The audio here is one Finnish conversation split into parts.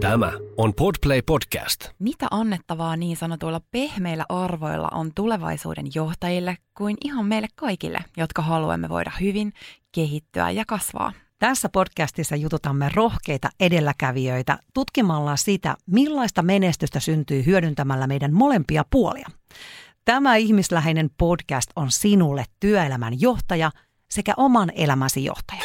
Tämä on Podplay Podcast. Mitä annettavaa niin sanotuilla pehmeillä arvoilla on tulevaisuuden johtajille kuin ihan meille kaikille, jotka haluamme voida hyvin, kehittyä ja kasvaa? Tässä podcastissa jututamme rohkeita edelläkävijöitä tutkimalla sitä, millaista menestystä syntyy hyödyntämällä meidän molempia puolia. Tämä ihmisläheinen podcast on sinulle työelämän johtaja sekä oman elämäsi johtaja.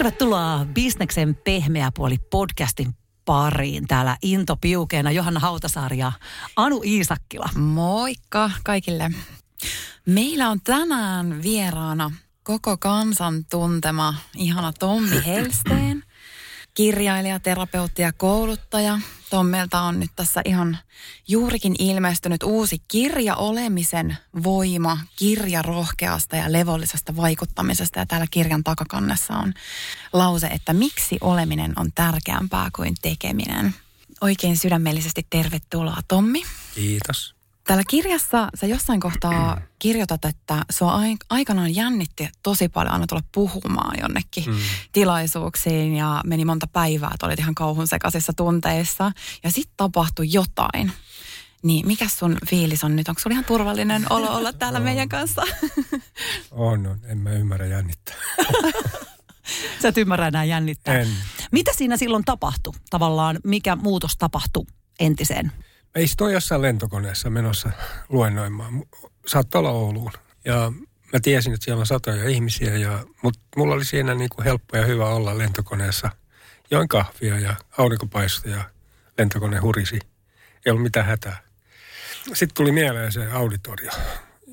Tervetuloa Bisneksen pehmeä puoli podcastin pariin. Täällä Into Piukeena, Johanna Hautasaari ja Anu Iisakkila. Moikka kaikille. Meillä on tänään vieraana koko kansan tuntema ihana Tommi Helsteen kirjailija, terapeutti ja kouluttaja. Tommelta on nyt tässä ihan juurikin ilmestynyt uusi kirja Olemisen voima, kirja rohkeasta ja levollisesta vaikuttamisesta. Ja täällä kirjan takakannessa on lause, että miksi oleminen on tärkeämpää kuin tekeminen. Oikein sydämellisesti tervetuloa Tommi. Kiitos. Täällä kirjassa sä jossain kohtaa kirjoitat, että sua aikanaan jännitti tosi paljon aina tulla puhumaan jonnekin mm. tilaisuuksiin ja meni monta päivää, että olit ihan kauhun sekaisissa tunteissa ja sitten tapahtui jotain. Niin mikä sun fiilis on nyt? Onko sulla ihan turvallinen olo olla täällä meidän kanssa? on, on. En mä ymmärrä jännittää. Sä et ymmärrä enää jännittää. En. Mitä siinä silloin tapahtui? Tavallaan mikä muutos tapahtui entiseen? Mä istuin jossain lentokoneessa menossa luennoimaan. Saattoi olla Ouluun. Ja mä tiesin, että siellä on satoja ihmisiä, ja, mutta mulla oli siinä niin kuin helppo ja hyvä olla lentokoneessa. Join kahvia ja aurinko ja lentokone hurisi. Ei ollut mitään hätää. Sitten tuli mieleen se auditorio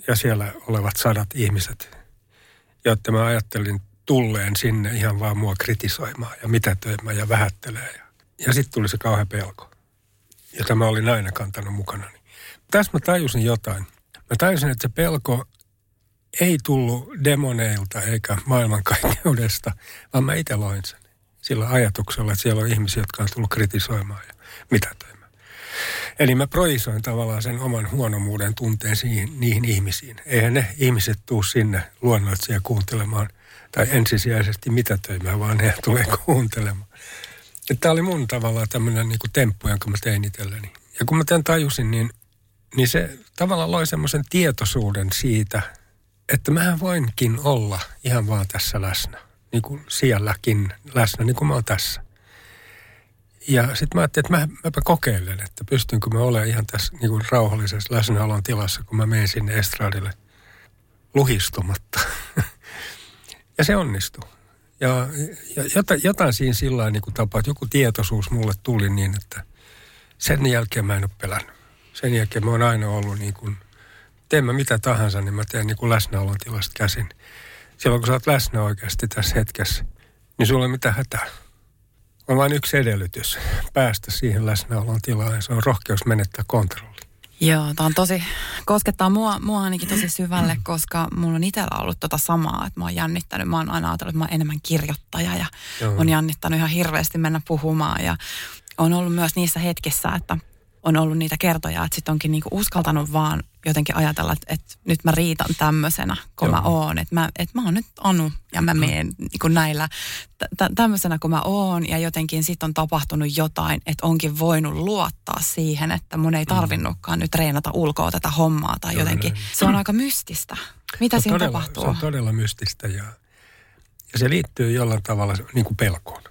ja siellä olevat sadat ihmiset, jotta mä ajattelin tulleen sinne ihan vaan mua kritisoimaan ja mitätöimään ja vähättelee. Ja, ja sitten tuli se kauhean pelko jota mä olin aina kantanut mukana. Tässä mä tajusin jotain. Mä tajusin, että se pelko ei tullut demoneilta eikä maailmankaikkeudesta, vaan mä itse loin sen. Sillä ajatuksella, että siellä on ihmisiä, jotka on tullut kritisoimaan ja mitätöimään. Eli mä projisoin tavallaan sen oman huonomuuden tunteen siihen, niihin ihmisiin. Eihän ne ihmiset tuu sinne luonnoitsija kuuntelemaan tai ensisijaisesti mitätöimään, vaan ne tulee kuuntelemaan. Tämä oli mun tavallaan tämmöinen niin temppu, jonka mä tein itselleni. Ja kun mä tämän tajusin, niin, niin se tavallaan loi semmoisen tietoisuuden siitä, että mä voinkin olla ihan vaan tässä läsnä. Niin kuin sielläkin läsnä, niin kuin mä oon tässä. Ja sitten mä ajattelin, että mä, mäpä kokeilen, että pystynkö mä olemaan ihan tässä niin kuin rauhallisessa läsnäolon tilassa, kun mä menen sinne estradille luhistumatta. ja se onnistui. Ja, ja jotain, jotain siinä sillä niin tapaa, että joku tietoisuus mulle tuli niin, että sen jälkeen mä en ole pelännyt. Sen jälkeen mä oon aina ollut niin kuin, teen mä mitä tahansa, niin mä teen niin kuin läsnäolon tilasta käsin. Silloin kun sä oot läsnä oikeasti tässä hetkessä, niin sulla ei mitään hätää. On vain yksi edellytys päästä siihen läsnäolon tilaan ja se on rohkeus menettää kontrolli. Joo, tämä on tosi, koskettaa mua, mua ainakin tosi syvälle, koska mulla on itsellä ollut tota samaa, että mä oon jännittänyt, mä oon aina ajatellut, että mä oon enemmän kirjoittaja ja Joo. on jännittänyt ihan hirveästi mennä puhumaan ja on ollut myös niissä hetkissä, että on ollut niitä kertoja, että sitten onkin niinku uskaltanut vaan jotenkin ajatella, että, että nyt mä riitan tämmöisenä, kun Joo. mä oon. Että mä, että mä oon nyt Anu ja mä menen niin näillä t- tämmöisenä kuin mä oon. Ja jotenkin sitten on tapahtunut jotain, että onkin voinut luottaa siihen, että mun ei mm. tarvinnutkaan nyt treenata ulkoa tätä hommaa tai Joo, jotenkin. Se on aika mystistä. Mitä siinä todella, tapahtuu? Se on todella mystistä ja, ja se liittyy jollain tavalla niin kuin pelkoon.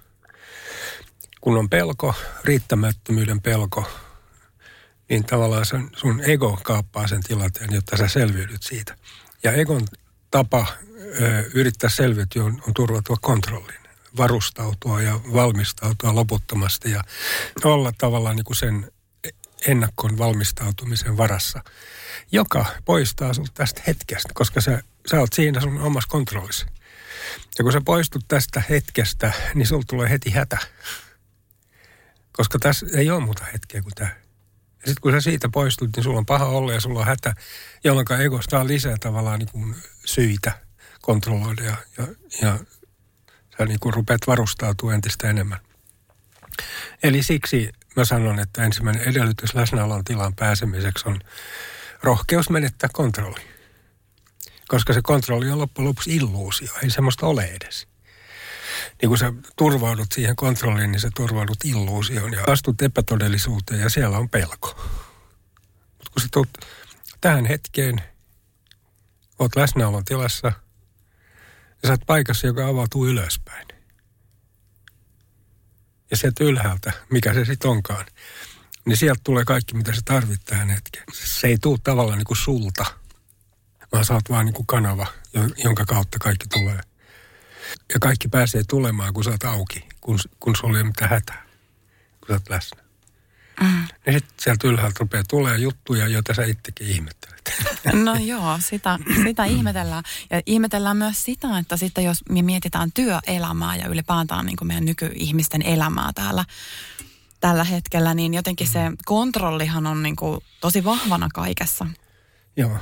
Kun on pelko, riittämättömyyden pelko, niin tavallaan sun, sun ego kaappaa sen tilanteen, jotta sä selviydyt siitä. Ja egon tapa ö, yrittää selviytyä on, on turvatua kontrollin, varustautua ja valmistautua loputtomasti ja olla tavallaan niin kuin sen ennakkoon valmistautumisen varassa, joka poistaa sinut tästä hetkestä, koska sä, sä oot siinä sun omassa kontrollissa. Ja kun sä poistut tästä hetkestä, niin sulla tulee heti hätä. Koska tässä ei ole muuta hetkeä kuin tämä. Sitten kun sä siitä poistut, niin sulla on paha olla ja sulla on hätä, jolloin ego saa lisää tavallaan niin kuin syitä kontrolloida ja, ja, ja sä niin kuin rupeat varustautua entistä enemmän. Eli siksi mä sanon, että ensimmäinen edellytys läsnäolon tilan pääsemiseksi on rohkeus menettää kontrolli. Koska se kontrolli on loppujen lopuksi illuusio, ei semmoista ole edes. Niin kun sä turvaudut siihen kontrolliin, niin sä turvaudut illuusioon ja astut epätodellisuuteen ja siellä on pelko. Mutta kun sä tulet tähän hetkeen, oot läsnäolon tilassa ja sä oot paikassa, joka avautuu ylöspäin. Ja sieltä ylhäältä, mikä se sitten onkaan, niin sieltä tulee kaikki, mitä sä tarvit tähän hetkeen. Se ei tule tavallaan niin kuin sulta, vaan sä oot vaan niin kuin kanava, jonka kautta kaikki tulee. Ja kaikki pääsee tulemaan, kun sä oot auki, kun, kun sulla ei ole mitään hätää, kun sä oot läsnä. Mm. Ja sitten sieltä ylhäältä rupeaa tulee juttuja, joita sä itsekin ihmettelet. No joo, sitä, sitä ihmetellään. Ja ihmetellään myös sitä, että sitten jos me mietitään työelämää ja ylipäätään niin kuin meidän nykyihmisten elämää täällä, tällä hetkellä, niin jotenkin se kontrollihan on niin kuin tosi vahvana kaikessa. Joo,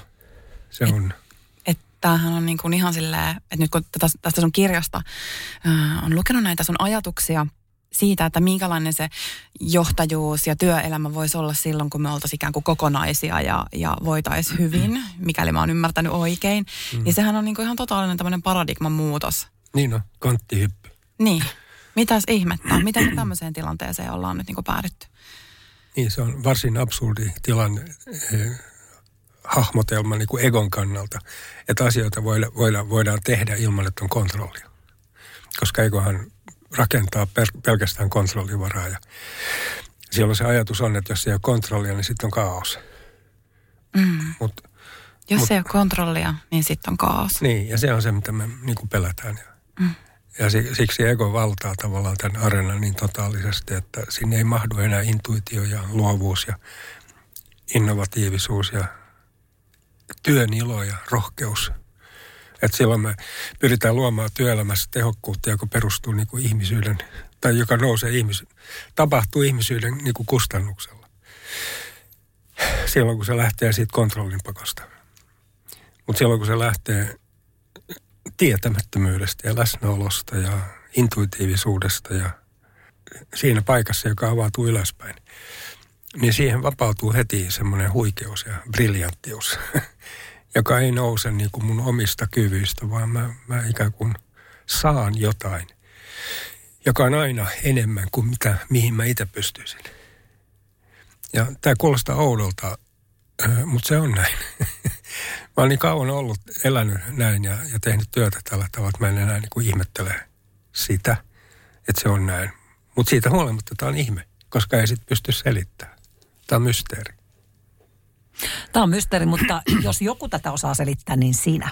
se on. Et, tämähän on niin kuin ihan silleen, että nyt kun tästä, tästä sun kirjasta äh, on lukenut näitä sun ajatuksia siitä, että minkälainen se johtajuus ja työelämä voisi olla silloin, kun me oltaisiin ikään kuin kokonaisia ja, ja voitaisiin hyvin, mikäli mä oon ymmärtänyt oikein, mm. niin sehän on niin kuin ihan totaalinen tämmöinen paradigman muutos. Niin on, kanttihyppy. Niin. Mitäs ihmettä? Miten tämmöiseen tilanteeseen ollaan nyt niin kuin päädytty? Niin, se on varsin absurdi tilanne hahmotelma niin kuin egon kannalta, että asioita voida, voida, voidaan tehdä ilman, että on kontrollia. Koska egohan rakentaa pelkästään kontrollivaraa ja silloin se ajatus on, että jos ei ole kontrollia, niin sitten on kaos. Mm. Mut, jos mut, ei ole kontrollia, niin sitten on kaos. Niin, ja se on se, mitä me niin kuin pelätään. Mm. Ja siksi ego valtaa tavallaan tämän arenan niin totaalisesti, että sinne ei mahdu enää intuitio ja luovuus ja innovatiivisuus ja työn ilo ja rohkeus. Että silloin me pyritään luomaan työelämässä tehokkuutta, joka perustuu niin kuin ihmisyyden, tai joka nousee ihmis, tapahtuu ihmisyyden niin kuin kustannuksella. Silloin kun se lähtee siitä kontrollin pakosta. Mutta silloin kun se lähtee tietämättömyydestä ja läsnäolosta ja intuitiivisuudesta ja siinä paikassa, joka avautuu ylöspäin, niin siihen vapautuu heti semmoinen huikeus ja briljanttius, joka ei nouse niin kuin mun omista kyvyistä, vaan mä, mä ikään kuin saan jotain, joka on aina enemmän kuin mitä, mihin mä itse pystyisin. Ja tämä kuulostaa oudolta, mutta se on näin. mä oon niin kauan ollut, elänyt näin ja, ja tehnyt työtä tällä tavalla, että mä en enää niin kuin ihmettele sitä, että se on näin. Mutta siitä huolimatta tämä on ihme, koska ei sit pysty selittämään. Tämä on mysteeri. Tämä on mysteeri, mutta jos joku tätä osaa selittää, niin sinä.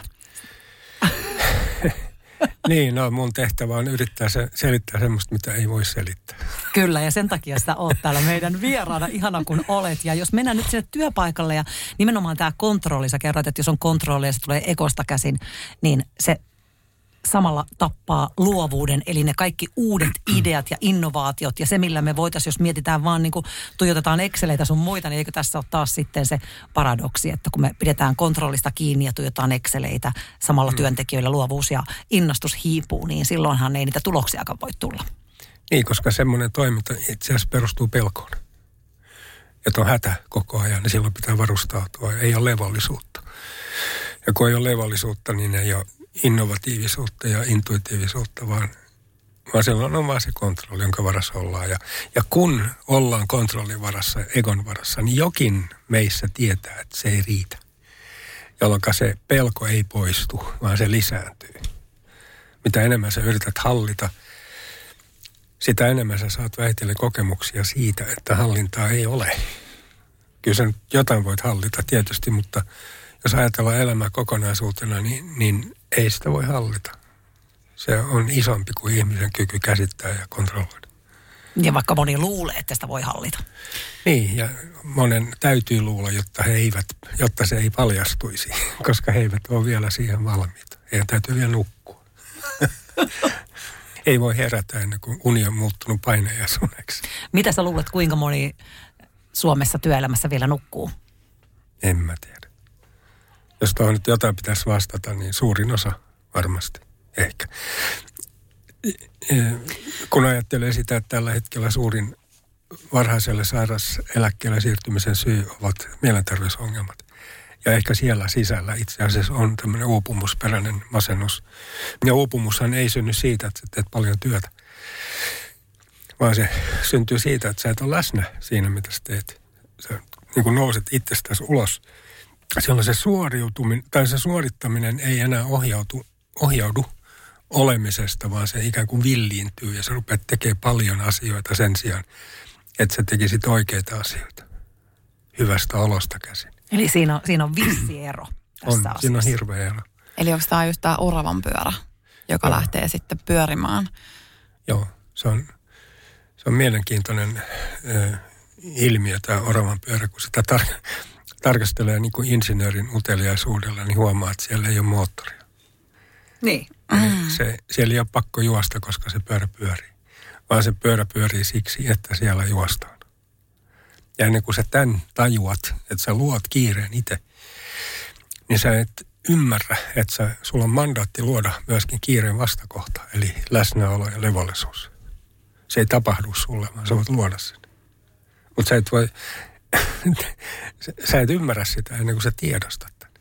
niin, no mun tehtävä on yrittää se, selittää semmoista, mitä ei voi selittää. Kyllä, ja sen takia sitä oot täällä meidän vieraana, ihana kun olet. Ja jos mennään nyt sinne työpaikalle ja nimenomaan tämä kontrolli, sä kerroit, että jos on kontrolli ja se tulee ekosta käsin, niin se samalla tappaa luovuuden, eli ne kaikki uudet ideat ja innovaatiot ja se, millä me voitaisiin, jos mietitään vaan niin kuin tuijotetaan Exceleitä sun muita, niin eikö tässä ole taas sitten se paradoksi, että kun me pidetään kontrollista kiinni ja tuijotetaan Exceleitä, samalla mm. työntekijöillä luovuus ja innostus hiipuu, niin silloinhan ei niitä tuloksiakaan voi tulla. Niin, koska semmoinen toiminta itse asiassa perustuu pelkoon. Että on hätä koko ajan, niin silloin pitää varustautua. Ei ole levollisuutta. Ja kun ei ole levollisuutta, niin ei ole innovatiivisuutta ja intuitiivisuutta, vaan, vaan silloin on vaan se kontrolli, jonka varassa ollaan. Ja, ja kun ollaan kontrollin varassa, egon varassa, niin jokin meissä tietää, että se ei riitä. Jolloin se pelko ei poistu, vaan se lisääntyy. Mitä enemmän sä yrität hallita, sitä enemmän sä saat vähitellen kokemuksia siitä, että hallintaa ei ole. Kyllä sä jotain voit hallita tietysti, mutta jos ajatellaan elämää kokonaisuutena, niin, niin ei sitä voi hallita. Se on isompi kuin ihmisen kyky käsittää ja kontrolloida. Ja vaikka moni luulee, että sitä voi hallita. Niin, ja monen täytyy luulla, jotta, he eivät, jotta se ei paljastuisi, koska he eivät ole vielä siihen valmiita. Heidän täytyy vielä nukkua. ei voi herätä ennen kuin uni on muuttunut painajasuneksi. Mitä sä luulet, kuinka moni Suomessa työelämässä vielä nukkuu? En mä tiedä. Jos tuohon nyt jotain pitäisi vastata, niin suurin osa varmasti. Ehkä. Kun ajattelee sitä, että tällä hetkellä suurin varhaiselle sairauseläkkeelle siirtymisen syy ovat mielenterveysongelmat. Ja ehkä siellä sisällä itse asiassa on tämmöinen uupumusperäinen masennus. Ja uupumushan ei synny siitä, että teet paljon työtä, vaan se syntyy siitä, että sä et ole läsnä siinä, mitä sä teet. Sä niin kuin nouset itsestäsi ulos. Silloin se suoriutuminen, tai se suorittaminen ei enää ohjautu, ohjaudu olemisesta, vaan se ikään kuin villiintyy ja sä rupeat tekemään paljon asioita sen sijaan, että sä tekisit oikeita asioita hyvästä olosta käsin. Eli siinä on, siinä on vissi ero tässä on, asiassa. siinä on hirveä ero. Eli onko tämä just tämä oravan pyörä, joka Joo. lähtee sitten pyörimään? Joo, se on, se on mielenkiintoinen ö, ilmiö tämä oravan pyörä, kun sitä tar- tarkastelee niin kuin insinöörin uteliaisuudella, niin huomaa, että siellä ei ole moottoria. Niin. Mm. Se, siellä ei ole pakko juosta, koska se pyörä pyörii, vaan se pyörä pyörii siksi, että siellä juostaan. Ja ennen kuin sä tämän tajuat, että sä luot kiireen itse, niin sä et ymmärrä, että sä, sulla on mandaatti luoda myöskin kiireen vastakohta, eli läsnäolo ja levollisuus. Se ei tapahdu sulle, vaan sä voit luoda sen. Mutta sä et voi, sä et ymmärrä sitä ennen kuin sä tiedostat tämän.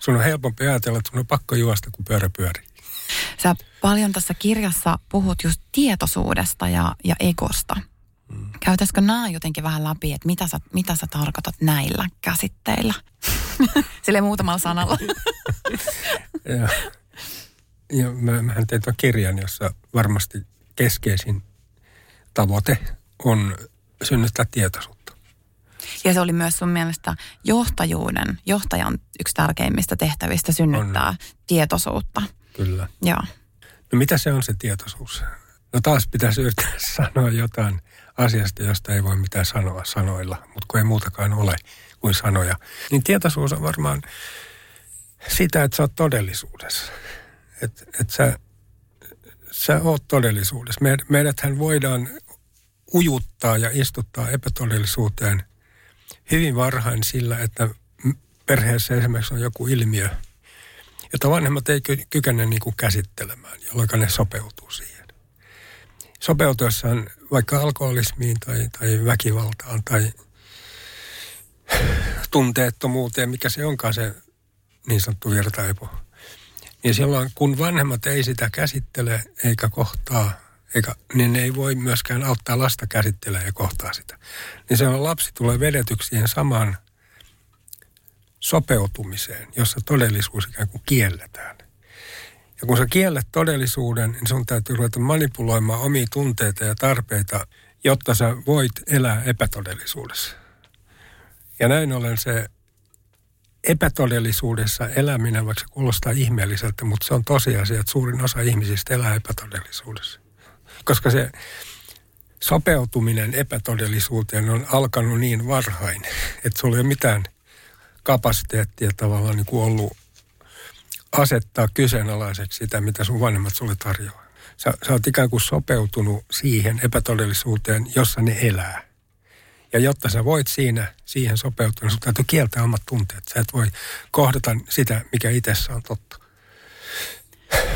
Sun on helpompi ajatella, että sun on pakko juosta, kun pyörä pyörii. Sä paljon tässä kirjassa puhut just tietoisuudesta ja, ja egosta. Mm. Käytäisikö nämä jotenkin vähän läpi, että mitä sä, mitä sä tarkoitat näillä käsitteillä? Sille muutamalla sanalla. Ja, ja mä, mähän tein tuon kirjan, jossa varmasti keskeisin tavoite on synnyttää tietoisuutta. Ja se oli myös sun mielestä johtajuuden, johtajan yksi tärkeimmistä tehtävistä synnyttää on. tietoisuutta. Kyllä. Joo. No mitä se on se tietoisuus? No taas pitäisi yrittää sanoa jotain asiasta, josta ei voi mitään sanoa sanoilla, mutta kun ei muutakaan ole kuin sanoja. Niin tietoisuus on varmaan sitä, että sä oot todellisuudessa. Että et sä, sä oot todellisuudessa. Me, meidäthän voidaan ujuttaa ja istuttaa epätodellisuuteen hyvin varhain sillä, että perheessä esimerkiksi on joku ilmiö, jota vanhemmat ei ky- kykene niin kuin käsittelemään, jolloin ne sopeutuu siihen. Sopeutuessaan vaikka alkoholismiin tai, tai väkivaltaan tai tunteettomuuteen, mikä se onkaan se niin sanottu virtaipo. Niin silloin, kun vanhemmat ei sitä käsittele eikä kohtaa, eikä, niin ne ei voi myöskään auttaa lasta käsittelemään ja kohtaa sitä. Niin se on lapsi tulee vedetyksi siihen samaan sopeutumiseen, jossa todellisuus ikään kuin kielletään. Ja kun sä kiellät todellisuuden, niin sun täytyy ruveta manipuloimaan omia tunteita ja tarpeita, jotta sä voit elää epätodellisuudessa. Ja näin ollen se epätodellisuudessa eläminen, vaikka se kuulostaa ihmeelliseltä, mutta se on tosiasia, että suurin osa ihmisistä elää epätodellisuudessa. Koska se sopeutuminen epätodellisuuteen on alkanut niin varhain, että sulla ei ole mitään kapasiteettia tavallaan niin kuin ollut asettaa kyseenalaiseksi sitä, mitä sun vanhemmat sulle tarjoaa. Sä, sä oot ikään kuin sopeutunut siihen epätodellisuuteen, jossa ne elää. Ja jotta sä voit siinä, siihen sopeutua, niin sun täytyy kieltää omat tunteet. Sä et voi kohdata sitä, mikä itsessä on totta.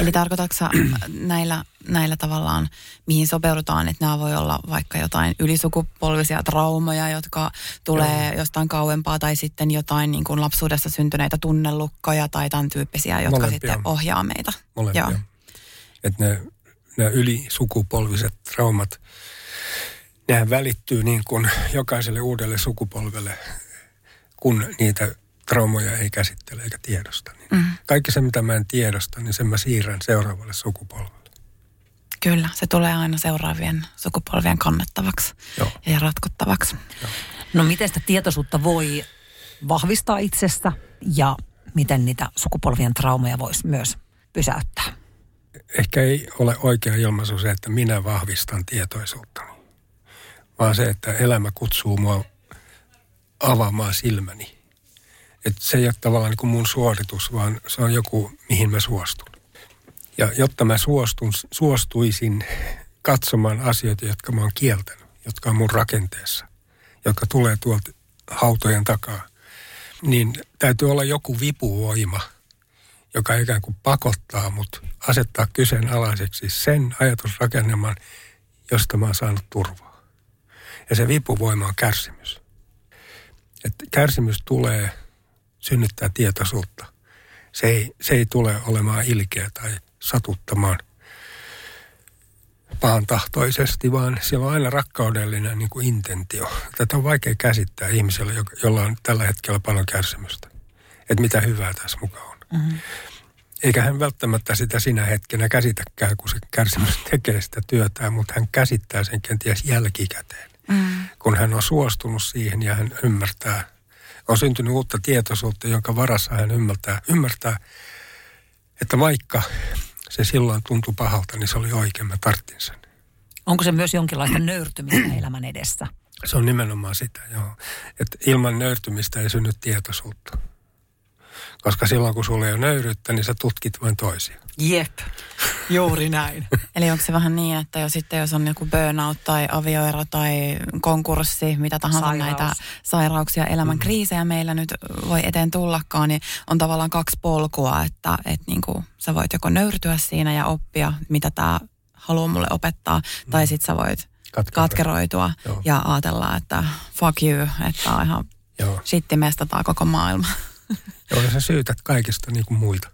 Eli tarkoitatko sä näillä, näillä tavallaan, mihin sopeudutaan, että nämä voi olla vaikka jotain ylisukupolvisia traumoja, jotka tulee Joo. jostain kauempaa, tai sitten jotain niin kuin lapsuudessa syntyneitä tunnelukkoja tai tämän tyyppisiä, jotka Molempia. sitten ohjaa meitä. Molempia. Joo. Että ne, ne ylisukupolviset traumat, nehän välittyy niin kuin jokaiselle uudelle sukupolvelle, kun niitä traumoja ei käsittele eikä tiedosta. Mm. Kaikki se, mitä mä en tiedosta, niin sen mä siirrän seuraavalle sukupolvelle. Kyllä, se tulee aina seuraavien sukupolvien kannettavaksi Joo. ja ratkottavaksi. No miten sitä tietoisuutta voi vahvistaa itsessä ja miten niitä sukupolvien traumeja voisi myös pysäyttää? ehkä ei ole oikea ilmaisu se, että minä vahvistan tietoisuuttani, vaan se, että elämä kutsuu mua avaamaan silmäni. Että se ei ole tavallaan niin kuin mun suoritus, vaan se on joku, mihin mä suostun. Ja jotta mä suostun, suostuisin katsomaan asioita, jotka mä oon kieltänyt, jotka on mun rakenteessa, jotka tulee tuolta hautojen takaa, niin täytyy olla joku vipuvoima, joka ikään kuin pakottaa mut asettaa kyseenalaiseksi sen ajatusrakennelman, josta mä oon saanut turvaa. Ja se vipuvoima on kärsimys. Että kärsimys tulee synnyttää tietoisuutta. Se ei, se ei tule olemaan ilkeä tai satuttamaan pahan tahtoisesti, vaan siellä on aina rakkaudellinen niin kuin intentio. Tätä on vaikea käsittää ihmiselle, jolla on tällä hetkellä paljon kärsimystä. Että mitä hyvää tässä mukaan on. Mm-hmm. Eikä hän välttämättä sitä sinä hetkenä käsitäkään, kun se kärsimys tekee sitä työtään, mutta hän käsittää sen kenties jälkikäteen. Mm. Kun hän on suostunut siihen ja hän ymmärtää, on syntynyt uutta tietoisuutta, jonka varassa hän ymmärtää, ymmärtää että vaikka se silloin tuntui pahalta, niin se oli oikein, mä tarttin sen. Onko se myös jonkinlaista nöyrtymistä elämän edessä? Se on nimenomaan sitä, joo. Että ilman nöyrtymistä ei synny tietoisuutta. Koska silloin kun sulla ei ole nöyryyttä, niin sä tutkit vain toisia. Jep, juuri näin. Eli onko se vähän niin, että jo sitten jos on joku burnout tai avioero tai konkurssi, mitä tahansa Sairaus. näitä sairauksia, elämän mm. kriisejä meillä nyt voi eteen tullakaan, niin on tavallaan kaksi polkua, että, että niin kuin sä voit joko nöyrtyä siinä ja oppia, mitä tämä haluaa mulle opettaa, mm. tai sitten sä voit Katkeroitua. katkeroitua ja ajatella, että fuck you, että on ihan shitti mestataan koko maailma. Joo, sä syytät kaikesta niin kuin muita.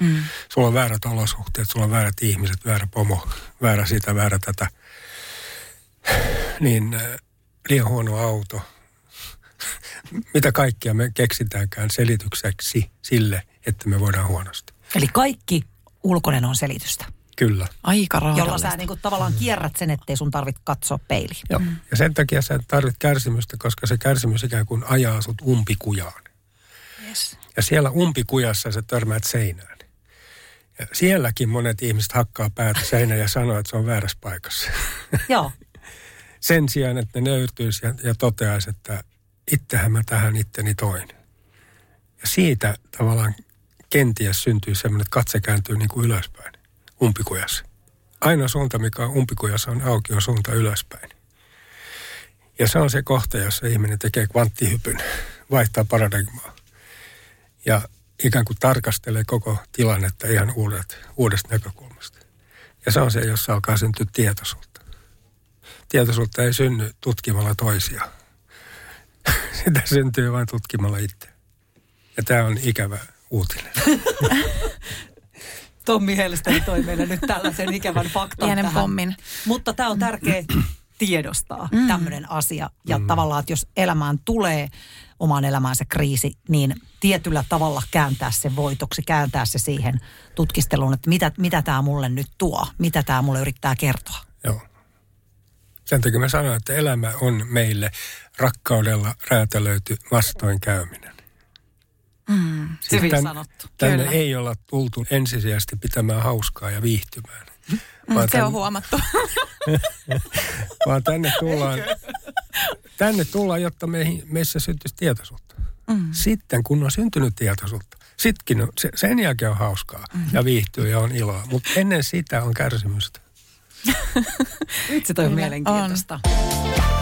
Mm. Sulla on väärät olosuhteet, sulla on väärät ihmiset, väärä pomo, väärä sitä, väärä tätä. Niin äh, liian huono auto. Mitä kaikkia me keksitäänkään selitykseksi sille, että me voidaan huonosti. Eli kaikki ulkoinen on selitystä. Kyllä. Aika raadollista. Jolla sä niin kuin tavallaan kierrät sen, ettei sun tarvitse katsoa peiliin. Joo. Mm. Ja sen takia sä tarvit kärsimystä, koska se kärsimys ikään kuin ajaa sut umpikujaan. Yes. Ja siellä umpikujassa sä törmäät seinään. Ja sielläkin monet ihmiset hakkaa päätä seinään ja sanoo, että se on väärässä paikassa. Joo. Sen sijaan, että ne nöyrtyisi ja, ja toteaisi, että itsehän mä tähän itteni toin. Ja siitä tavallaan kenties syntyy semmoinen, että katse kääntyy niin kuin ylöspäin umpikujassa. Ainoa suunta, mikä on umpikujassa on auki, on suunta ylöspäin. Ja se on se kohta, jossa ihminen tekee kvanttihypyn, vaihtaa paradigmaa. Ja ikään kuin tarkastelee koko tilannetta ihan uudet, uudesta näkökulmasta. Ja se on se, jossa alkaa syntyä tietoisuutta. Tietoisuutta ei synny tutkimalla toisia. Sitä syntyy vain tutkimalla itse. Ja tämä on ikävä uutinen. Tommi Helsteli toi meille nyt tällaisen ikävän faktan Pienen tähän. pommin. Mutta tämä on tärkeä tiedostaa mm. tämmöinen asia. Ja mm. tavallaan, että jos elämään tulee omaan elämäänsä kriisi, niin tietyllä tavalla kääntää se voitoksi, kääntää se siihen tutkisteluun, että mitä, mitä tämä mulle nyt tuo, mitä tämä mulle yrittää kertoa. Joo. Sen takia mä sanoin, että elämä on meille rakkaudella räätälöity vastoinkäyminen. Mm, siis hyvin sanottu. Tänne Kyllä. ei olla tultu ensisijaisesti pitämään hauskaa ja viihtymään. Mm, vaan se tänne, on huomattu. vaan tänne tullaan, tänne tullaan, jotta meihin, meissä syntyisi tietoisuutta. Mm. Sitten kun on syntynyt tietoisuutta, sitkin on, se, sen jälkeen on hauskaa mm. ja viihtyy ja on iloa. Mutta ennen sitä on kärsimystä. Itse toi on mielenkiintoista. On.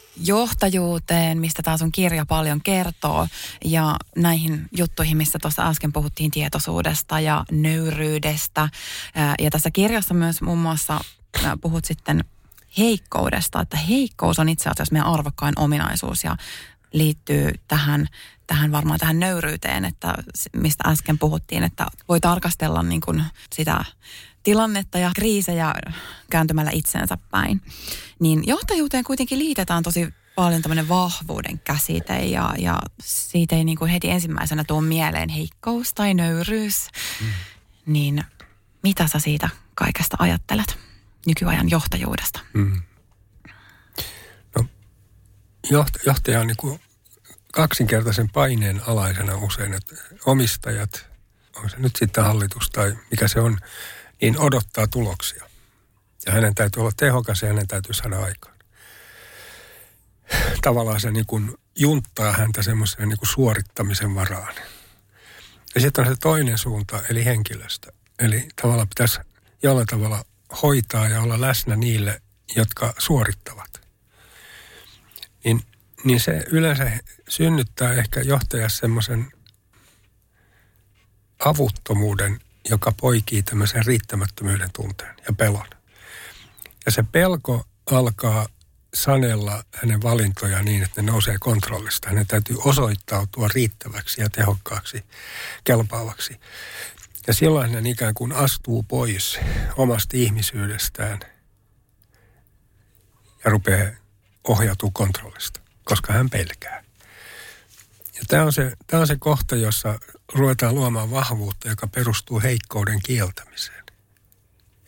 johtajuuteen, mistä taas sun kirja paljon kertoo, ja näihin juttuihin, missä tuossa äsken puhuttiin tietoisuudesta ja nöyryydestä. Ja tässä kirjassa myös muun muassa puhut sitten heikkoudesta, että heikkous on itse asiassa meidän arvokkain ominaisuus ja liittyy tähän, tähän varmaan tähän nöyryyteen, että mistä äsken puhuttiin, että voi tarkastella niin kuin sitä tilannetta ja kriisejä kääntymällä itsensä päin. Niin johtajuuteen kuitenkin liitetään tosi paljon tämmöinen vahvuuden käsite ja, ja siitä ei niin kuin heti ensimmäisenä tuo mieleen heikkous tai nöyryys. Mm. Niin mitä sä siitä kaikesta ajattelet nykyajan johtajuudesta? Mm. No, johtaja on niin kuin kaksinkertaisen paineen alaisena usein, että omistajat, on se nyt sitten hallitus tai mikä se on, niin odottaa tuloksia. Ja hänen täytyy olla tehokas ja hänen täytyy saada aikaan. Tavallaan se niin kuin junttaa häntä semmoiseen niin suorittamisen varaan. Ja sitten on se toinen suunta, eli henkilöstä. Eli tavallaan pitäisi jollain tavalla hoitaa ja olla läsnä niille, jotka suorittavat. Niin, niin se yleensä synnyttää ehkä johtajassa semmoisen avuttomuuden, joka poikii tämmöisen riittämättömyyden tunteen ja pelon. Ja se pelko alkaa sanella hänen valintoja niin, että ne nousee kontrollista. Hänen täytyy osoittautua riittäväksi ja tehokkaaksi, kelpaavaksi. Ja silloin hän ikään kuin astuu pois omasta ihmisyydestään ja rupeaa ohjautua kontrollista, koska hän pelkää. Ja tämä on, se, tämä on se kohta, jossa ruvetaan luomaan vahvuutta, joka perustuu heikkouden kieltämiseen.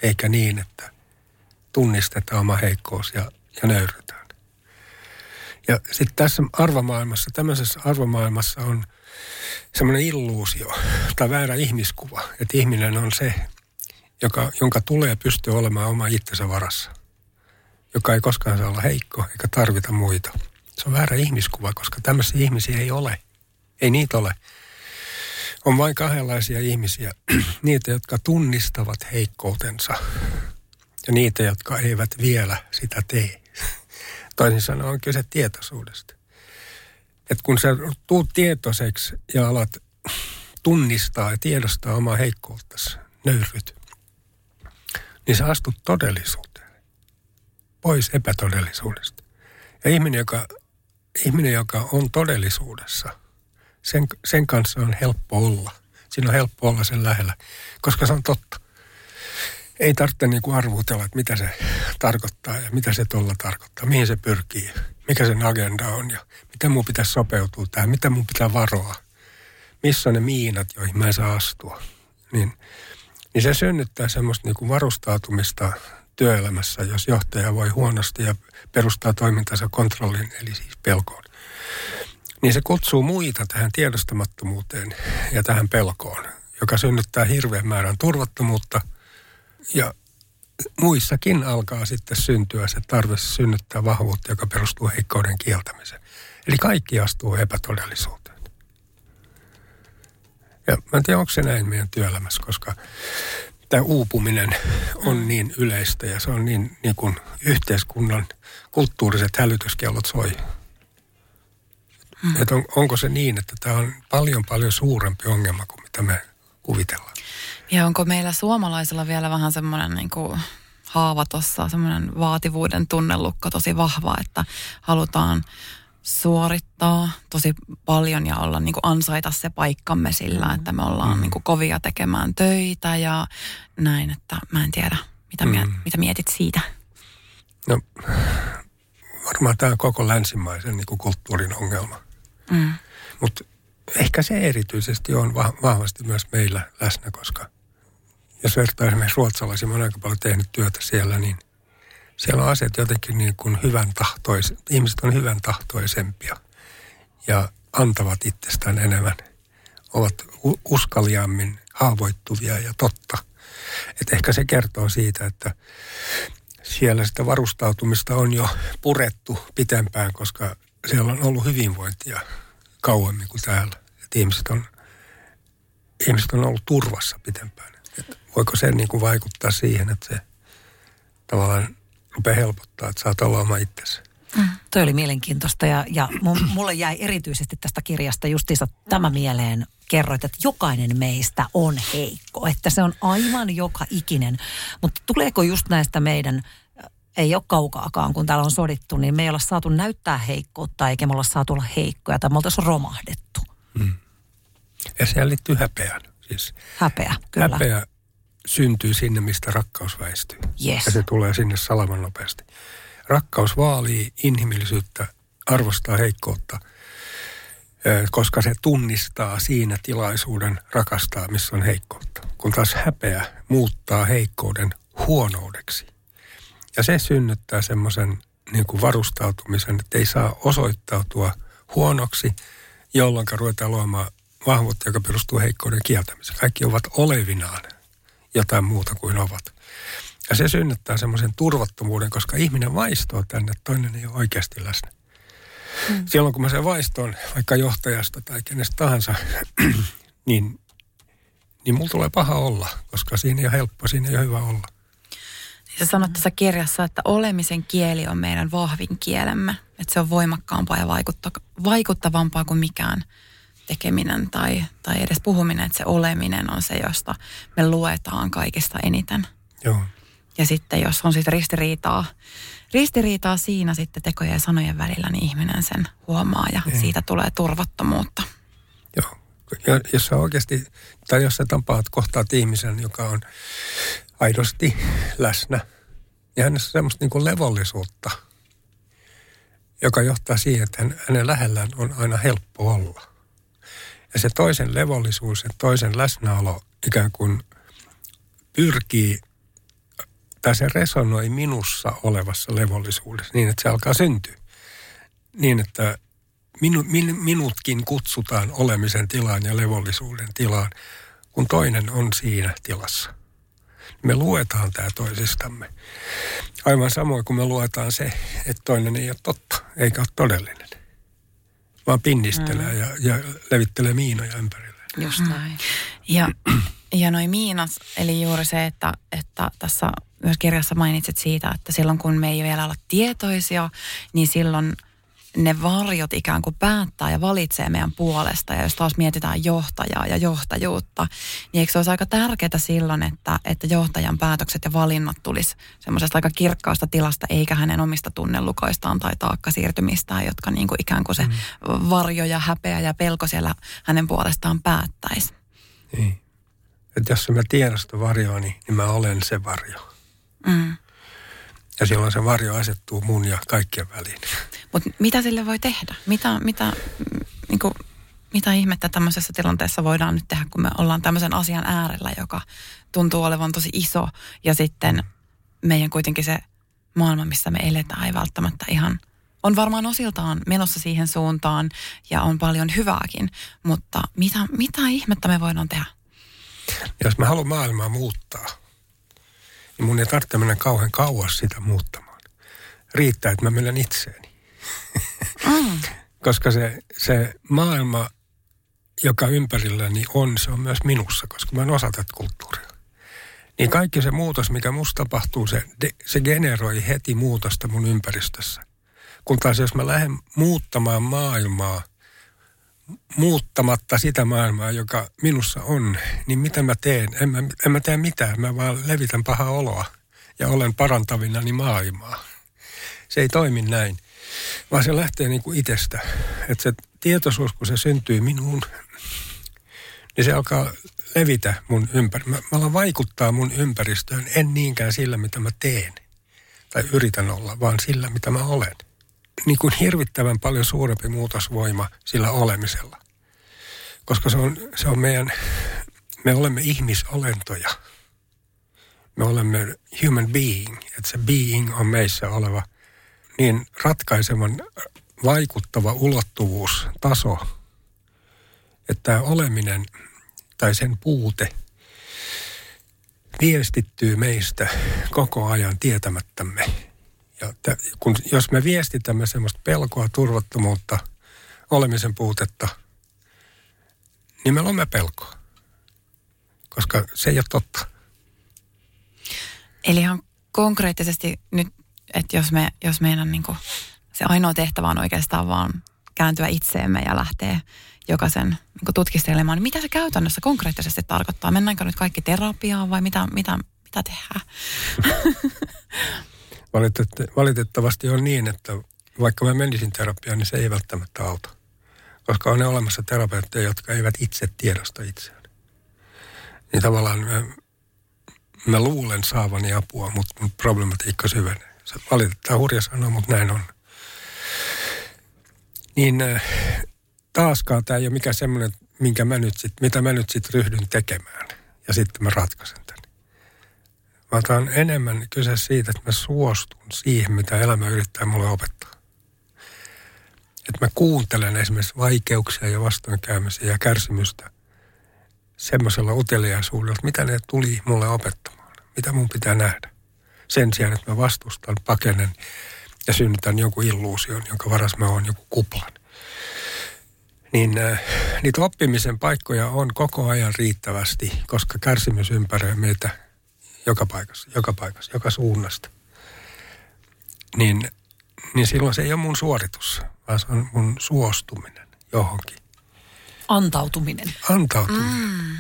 Eikä niin, että tunnistetaan oma heikkous ja, ja nöyrytään. Ja sitten tässä arvomaailmassa, tämmöisessä arvomaailmassa on semmoinen illuusio tai väärä ihmiskuva, että ihminen on se, joka, jonka tulee pystyä olemaan oma itsensä varassa, joka ei koskaan saa olla heikko eikä tarvita muita. Se on väärä ihmiskuva, koska tämmöisiä ihmisiä ei ole. Ei niitä ole. On vain kahdenlaisia ihmisiä. niitä, jotka tunnistavat heikkoutensa ja niitä, jotka eivät vielä sitä tee. Toisin sanoen on kyse tietoisuudesta. Et kun sä tuut tietoiseksi ja alat tunnistaa ja tiedostaa omaa heikkouttasi, nöyryt, niin sä astut todellisuuteen. Pois epätodellisuudesta. Ja ihminen, joka, ihminen, joka on todellisuudessa, sen, sen kanssa on helppo olla. Siinä on helppo olla sen lähellä, koska se on totta ei tarvitse niin kuin arvutella, että mitä se tarkoittaa ja mitä se tuolla tarkoittaa, mihin se pyrkii, mikä sen agenda on ja miten mun pitäisi sopeutua tähän, mitä mun pitää varoa, missä on ne miinat, joihin mä en saa astua. Niin, niin se synnyttää semmoista niin kuin varustautumista työelämässä, jos johtaja voi huonosti ja perustaa toimintansa kontrollin, eli siis pelkoon. Niin se kutsuu muita tähän tiedostamattomuuteen ja tähän pelkoon, joka synnyttää hirveän määrän turvattomuutta – ja muissakin alkaa sitten syntyä se tarve synnyttää vahvuutta, joka perustuu heikkouden kieltämiseen. Eli kaikki astuu epätodellisuuteen. Ja mä en tiedä, onko se näin meidän työelämässä, koska tämä uupuminen on mm. niin yleistä ja se on niin, niin kuin yhteiskunnan kulttuuriset hälytyskellot soi. Mm. Että on, onko se niin, että tämä on paljon paljon suurempi ongelma kuin mitä me kuvitellaan. Ja onko meillä suomalaisilla vielä vähän semmoinen niin kuin haava tuossa, semmoinen vaativuuden tunnelukko tosi vahva, että halutaan suorittaa tosi paljon ja olla niin kuin ansaita se paikkamme sillä, mm. että me ollaan mm. niin kuin kovia tekemään töitä ja näin, että mä en tiedä, mitä, mm. mitä mietit siitä? No varmaan tämä on koko länsimaisen niin kuin kulttuurin ongelma. Mm. Mutta ehkä se erityisesti on vahvasti myös meillä läsnä, koska jos vertaa esimerkiksi ruotsalaisia, mä olen aika paljon tehnyt työtä siellä, niin siellä on asiat jotenkin niin kuin hyvän tahtois, ihmiset on hyvän tahtoisempia ja antavat itsestään enemmän, ovat uskaliammin haavoittuvia ja totta. Et ehkä se kertoo siitä, että siellä sitä varustautumista on jo purettu pitempään, koska siellä on ollut hyvinvointia kauemmin kuin täällä. Et ihmiset, on, ihmiset on ollut turvassa pitempään. Et voiko se niin kuin vaikuttaa siihen, että se tavallaan rupeaa helpottaa, että saat olla oma itsesi. Mm. Toi oli mielenkiintoista ja, ja mulle jäi erityisesti tästä kirjasta justiinsa tämä mieleen. Kerroit, että jokainen meistä on heikko, että se on aivan joka ikinen. Mutta tuleeko just näistä meidän ei ole kaukaakaan, kun täällä on sodittu, niin me ei olla saatu näyttää heikkoutta, eikä me olla saatu olla heikkoja, tai me oltaisiin romahdettu. Hmm. Ja siihen liittyy häpeään. Siis häpeä, kyllä. Häpeä syntyy sinne, mistä rakkaus väistyy. Yes. Ja se tulee sinne salaman nopeasti. Rakkaus vaalii inhimillisyyttä, arvostaa heikkoutta, koska se tunnistaa siinä tilaisuuden rakastaa, missä on heikkoutta. Kun taas häpeä muuttaa heikkouden huonoudeksi. Ja se synnyttää semmoisen niin kuin varustautumisen, että ei saa osoittautua huonoksi, jolloin ruvetaan luomaan vahvuutta, joka perustuu heikkouden kieltämiseen. Kaikki ovat olevinaan jotain muuta kuin ovat. Ja se synnyttää semmoisen turvattomuuden, koska ihminen vaistoo tänne, että toinen ei ole oikeasti läsnä. Hmm. Silloin kun mä sen vaistoon vaikka johtajasta tai kenestä tahansa, niin, niin mulla tulee paha olla, koska siinä ei ole helppo, siinä ei ole hyvä olla. Sä sanot tässä kirjassa, että olemisen kieli on meidän vahvin kielemme. Että se on voimakkaampaa ja vaikuttavampaa kuin mikään tekeminen tai, tai edes puhuminen. Että se oleminen on se, josta me luetaan kaikista eniten. Joo. Ja sitten jos on sitten ristiriitaa, ristiriitaa siinä sitten tekojen ja sanojen välillä, niin ihminen sen huomaa ja Ei. siitä tulee turvattomuutta. Joo. Ja jos sä oikeasti, tai jos sä tapaat, kohtaat ihmisen, joka on aidosti läsnä. Ja hänessä on semmoista niin kuin levollisuutta, joka johtaa siihen, että hänen lähellään on aina helppo olla. Ja se toisen levollisuus ja toisen läsnäolo ikään kuin pyrkii, tai se resonoi minussa olevassa levollisuudessa niin, että se alkaa syntyä. Niin, että minu, min, minutkin kutsutaan olemisen tilaan ja levollisuuden tilaan, kun toinen on siinä tilassa – me luetaan tämä toisistamme. Aivan samoin kuin me luetaan se, että toinen ei ole totta, eikä ole todellinen. Vaan pinnistelee mm. ja, ja levittelee miinoja ympärille. Just näin. Ja, ja noin miinat, eli juuri se, että, että tässä myös kirjassa mainitsit siitä, että silloin kun me ei vielä olla tietoisia, niin silloin – ne varjot ikään kuin päättää ja valitsee meidän puolesta. Ja jos taas mietitään johtajaa ja johtajuutta, niin eikö se olisi aika tärkeää silloin, että, että johtajan päätökset ja valinnat tulisi semmoisesta aika kirkkaasta tilasta, eikä hänen omista tunnelukoistaan tai taakkasiirtymistään, jotka niin kuin ikään kuin se mm. varjo ja häpeä ja pelko siellä hänen puolestaan päättäisi. Niin. Että jos mä tiedän sitä varjoa, niin, niin mä olen se varjo. Mm. Ja silloin se varjo asettuu mun ja kaikkien väliin. Mutta mitä sille voi tehdä? Mitä, mitä, niin kuin, mitä ihmettä tämmöisessä tilanteessa voidaan nyt tehdä, kun me ollaan tämmöisen asian äärellä, joka tuntuu olevan tosi iso. Ja sitten meidän kuitenkin se maailma, missä me eletään, ei välttämättä ihan, on varmaan osiltaan menossa siihen suuntaan ja on paljon hyvääkin. Mutta mitä, mitä ihmettä me voidaan tehdä? Jos mä haluan maailmaa muuttaa – mun ei tarvitse mennä kauhean kauas sitä muuttamaan. Riittää, että mä menen itseeni. Mm. koska se, se maailma, joka ympärilläni on, se on myös minussa, koska mä en osa tätä kulttuuria. Niin kaikki se muutos, mikä musta tapahtuu, se, se generoi heti muutosta mun ympäristössä. Kun taas jos mä lähden muuttamaan maailmaa – muuttamatta sitä maailmaa, joka minussa on, niin mitä mä teen? En mä, en mä tee mitään, mä vaan levitän pahaa oloa ja olen parantavinani maailmaa. Se ei toimi näin, vaan se lähtee niin kuin itsestä. Että se tietoisuus, kun se syntyy minuun, niin se alkaa levitä mun ympäri. Mä, mä alan vaikuttaa mun ympäristöön, en niinkään sillä, mitä mä teen tai yritän olla, vaan sillä, mitä mä olen niin kuin hirvittävän paljon suurempi muutosvoima sillä olemisella. Koska se on, se on meidän, me olemme ihmisolentoja. Me olemme human being, että se being on meissä oleva niin ratkaisevan vaikuttava ulottuvuus, taso, että tämä oleminen tai sen puute viestittyy meistä koko ajan tietämättämme ja t- kun, jos me viestitämme semmoista pelkoa, turvattomuutta, olemisen puutetta, niin me olemme pelkoa. Koska se ei ole totta. Eli ihan konkreettisesti nyt, että jos, me, jos meidän niin kuin, se ainoa tehtävä on oikeastaan vaan kääntyä itseemme ja lähteä jokaisen niin tutkistelemaan, niin mitä se käytännössä konkreettisesti tarkoittaa? Mennäänkö nyt kaikki terapiaan vai mitä, mitä, mitä tehdään? Valitettavasti on niin, että vaikka mä menisin terapiaan, niin se ei välttämättä auta. Koska on ne olemassa terapeutteja, jotka eivät itse tiedosta itseään. Niin tavallaan mä, mä luulen saavani apua, mutta mun problematiikka syvenee. Se valitettavasti hurja sanoa, mutta näin on. Niin äh, taaskaan tämä ei ole mikään semmoinen, minkä mä nyt sit, mitä mä nyt sitten ryhdyn tekemään. Ja sitten mä ratkaisen. Vaan tämä on enemmän kyse siitä, että mä suostun siihen, mitä elämä yrittää mulle opettaa. Että mä kuuntelen esimerkiksi vaikeuksia ja vastoinkäymisiä ja kärsimystä semmoisella uteliaisuudella, mitä ne tuli mulle opettamaan. Mitä mun pitää nähdä. Sen sijaan, että mä vastustan, pakenen ja synnytän jonkun illuusion, jonka varas mä oon joku kuplan niin äh, niitä oppimisen paikkoja on koko ajan riittävästi, koska kärsimys ympäröi meitä joka paikassa, joka paikassa, joka suunnasta. Niin, niin silloin se ei ole mun suoritus, vaan se on mun suostuminen johonkin. Antautuminen. Antautuminen. Mm.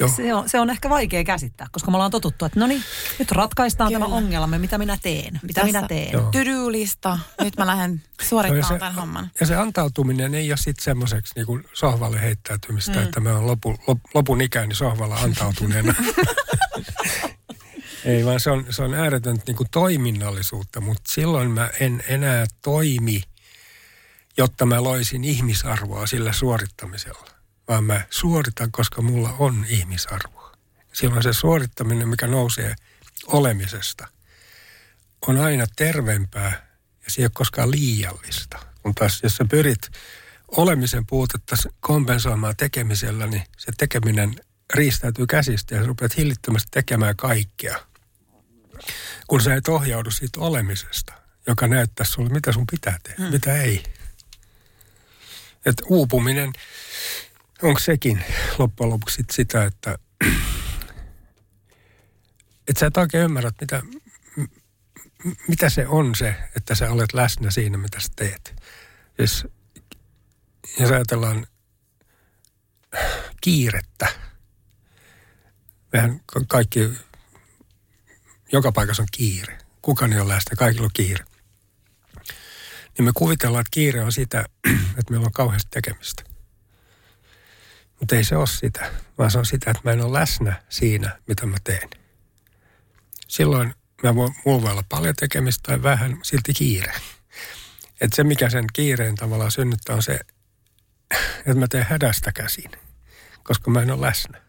Joo. Se, on, se on ehkä vaikea käsittää, koska me ollaan totuttu, että no niin, nyt ratkaistaan Kyllä. tämä ongelma, mitä minä teen, mitä Tässä minä teen. To-do-lista, nyt mä lähden suorittamaan no tämän homman. Ja se antautuminen ei ole sitten semmoiseksi niin kuin sohvalle heittäytymistä, mm. että mä oon lopu, lop, lopun ikäni sohvalla antautuneena. ei, vaan se on, se on ääretöntä niin kuin toiminnallisuutta, mutta silloin mä en enää toimi, jotta mä loisin ihmisarvoa sillä suorittamisella vaan mä suoritan, koska mulla on ihmisarvoa. Silloin se suorittaminen, mikä nousee olemisesta, on aina terveempää ja se ei ole koskaan liiallista. Kun taas jos sä pyrit olemisen puutetta kompensoimaan tekemisellä, niin se tekeminen riistäytyy käsistä ja sä rupeat hillittömästi tekemään kaikkea. Kun sä et ohjaudu siitä olemisesta, joka näyttää sulle, mitä sun pitää tehdä, hmm. mitä ei. Et uupuminen, onko sekin loppujen lopuksi sitä, että, että sä et oikein ymmärrä, mitä, mitä se on se, että sä olet läsnä siinä, mitä sä teet. Jos, jos ajatellaan kiirettä, mehän kaikki, joka paikassa on kiire. Kukaan ei ole läsnä, kaikilla on kiire. Niin me kuvitellaan, että kiire on sitä, että meillä on kauheasti tekemistä. Mutta ei se ole sitä, vaan se on sitä, että mä en ole läsnä siinä, mitä mä teen. Silloin mä voin, mulla voi olla paljon tekemistä tai vähän, silti kiire. Että se, mikä sen kiireen tavallaan synnyttää, on se, että mä teen hädästä käsin, koska mä en ole läsnä.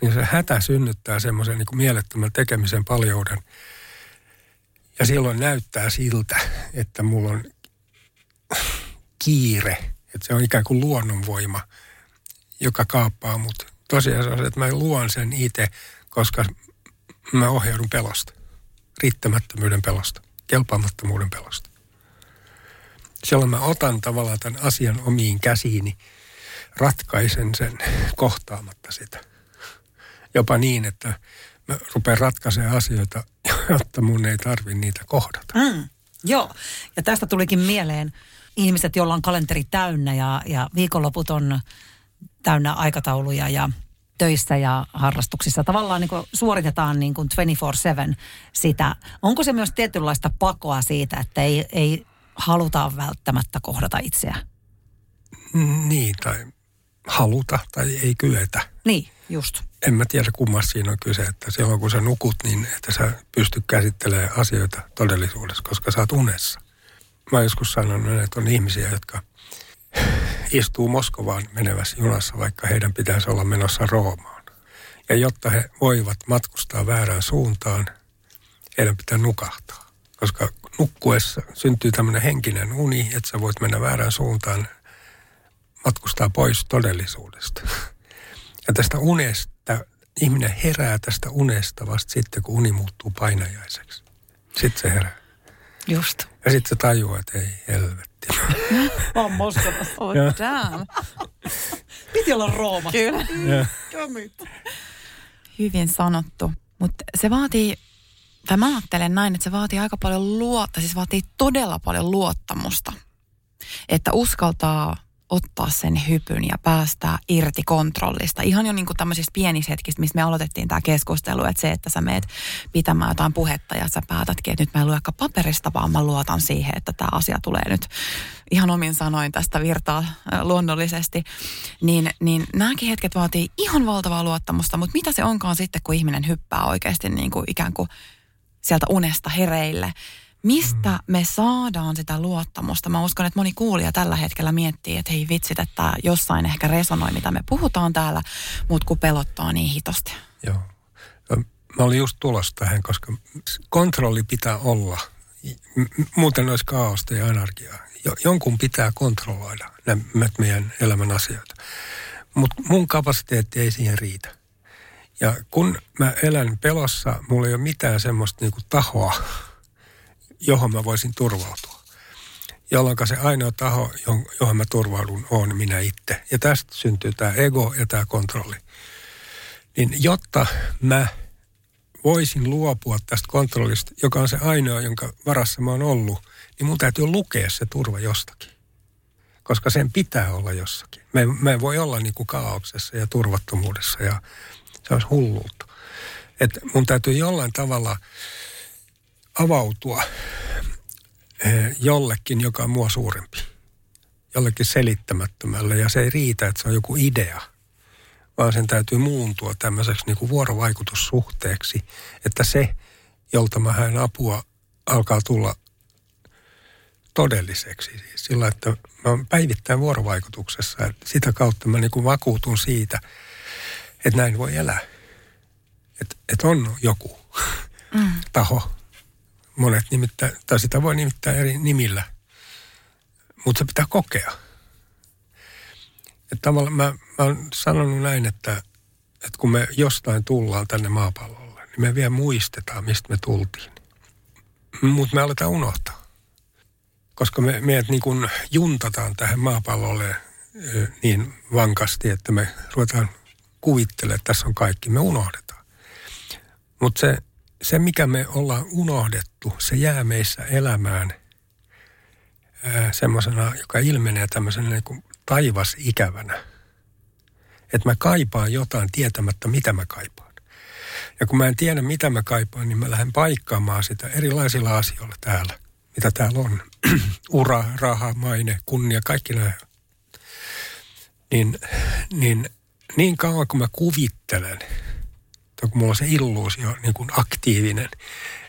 Niin se hätä synnyttää semmoisen niin mielettömän tekemisen paljouden. Ja silloin näyttää siltä, että mulla on kiire, että se on ikään kuin luonnonvoima – joka kaappaa mut. Tosiaan on se, että mä luon sen itse, koska mä ohjaudun pelosta. Riittämättömyyden pelosta, kelpaamattomuuden pelosta. Silloin mä otan tavallaan tämän asian omiin käsiini, ratkaisen sen kohtaamatta sitä. Jopa niin, että mä rupean ratkaisemaan asioita, jotta mun ei tarvi niitä kohdata. Mm, joo, ja tästä tulikin mieleen ihmiset, joilla on kalenteri täynnä ja, ja viikonloput on täynnä aikatauluja ja töissä ja harrastuksissa. Tavallaan niin kuin suoritetaan niin kuin 24-7 sitä. Onko se myös tietynlaista pakoa siitä, että ei, ei haluta välttämättä kohdata itseä? Niin, tai haluta tai ei kyetä. Niin, just. En mä tiedä kummassa siinä on kyse, että silloin kun sä nukut, niin että sä pysty käsittelemään asioita todellisuudessa, koska sä oot unessa. Mä joskus sanonut, että on ihmisiä, jotka – istuu Moskovaan menevässä junassa, vaikka heidän pitäisi olla menossa Roomaan. Ja jotta he voivat matkustaa väärään suuntaan, heidän pitää nukahtaa. Koska nukkuessa syntyy tämmöinen henkinen uni, että sä voit mennä väärään suuntaan, matkustaa pois todellisuudesta. Ja tästä unesta, ihminen herää tästä unesta vasta sitten, kun uni muuttuu painajaiseksi. Sitten se herää. Just. Ja sitten se tajuaa, että ei Mä Moskovassa. Oh, damn. Piti olla Rooma. Kyllä. Hyvin sanottu. Mutta se vaatii, tai mä ajattelen näin, että se vaatii aika paljon luotta, siis vaatii todella paljon luottamusta. Että uskaltaa ottaa sen hypyn ja päästää irti kontrollista. Ihan jo niin kuin tämmöisistä pienistä hetkistä, mistä me aloitettiin tämä keskustelu, että se, että sä meet pitämään jotain puhetta ja sä päätätkin, että nyt mä en lue paperista, vaan mä luotan siihen, että tämä asia tulee nyt ihan omin sanoin tästä virtaa äh, luonnollisesti, niin, niin nämäkin hetket vaatii ihan valtavaa luottamusta, mutta mitä se onkaan sitten, kun ihminen hyppää oikeasti niin kuin ikään kuin sieltä unesta hereille – Mistä me saadaan sitä luottamusta? Mä uskon, että moni kuulija tällä hetkellä miettii, että hei vitsit, että jossain ehkä resonoi, mitä me puhutaan täällä, mutta kun pelottaa niin hitosti. Joo. Mä olin just tulossa tähän, koska kontrolli pitää olla. Muuten olisi kaaosta ja anarkiaa. Jonkun pitää kontrolloida nämä meidän elämän asioita. Mutta mun kapasiteetti ei siihen riitä. Ja kun mä elän pelossa, mulla ei ole mitään semmoista niinku tahoa, johon mä voisin turvautua. Jolloin se ainoa taho, johon mä turvaudun, on minä itse. Ja tästä syntyy tämä ego ja tämä kontrolli. Niin jotta mä voisin luopua tästä kontrollista, joka on se ainoa, jonka varassa mä oon ollut, niin mun täytyy lukea se turva jostakin. Koska sen pitää olla jossakin. Mä en voi olla niin kuin kaauksessa ja turvattomuudessa ja se olisi hulluutta. Että mun täytyy jollain tavalla avautua eh, jollekin, joka on mua suurempi. Jollekin selittämättömälle. Ja se ei riitä, että se on joku idea, vaan sen täytyy muuntua tämmöiseksi niin kuin vuorovaikutussuhteeksi, että se, jolta mä haen apua, alkaa tulla todelliseksi. Siis sillä, että mä oon päivittäin vuorovaikutuksessa. Että sitä kautta mä niin kuin vakuutun siitä, että näin voi elää. Että, että on joku mm. taho, monet nimittäin, tai sitä voi nimittää eri nimillä, mutta se pitää kokea. Että tavallaan mä, mä oon sanonut näin, että, että kun me jostain tullaan tänne maapallolle, niin me vielä muistetaan, mistä me tultiin. Mutta me aletaan unohtaa. Koska me, meidät niin kuin juntataan tähän maapallolle niin vankasti, että me ruvetaan kuvittelemaan, että tässä on kaikki. Me unohdetaan. Mutta se se, mikä me ollaan unohdettu, se jää meissä elämään semmoisena, joka ilmenee tämmöisenä niin kuin taivasikävänä. Että mä kaipaan jotain tietämättä, mitä mä kaipaan. Ja kun mä en tiedä, mitä mä kaipaan, niin mä lähden paikkaamaan sitä erilaisilla asioilla täällä, mitä täällä on. Ura, raha, maine, kunnia, kaikki nämä. Niin, niin, niin kauan kuin mä kuvittelen – kun mulla on se illuusio niin kuin aktiivinen,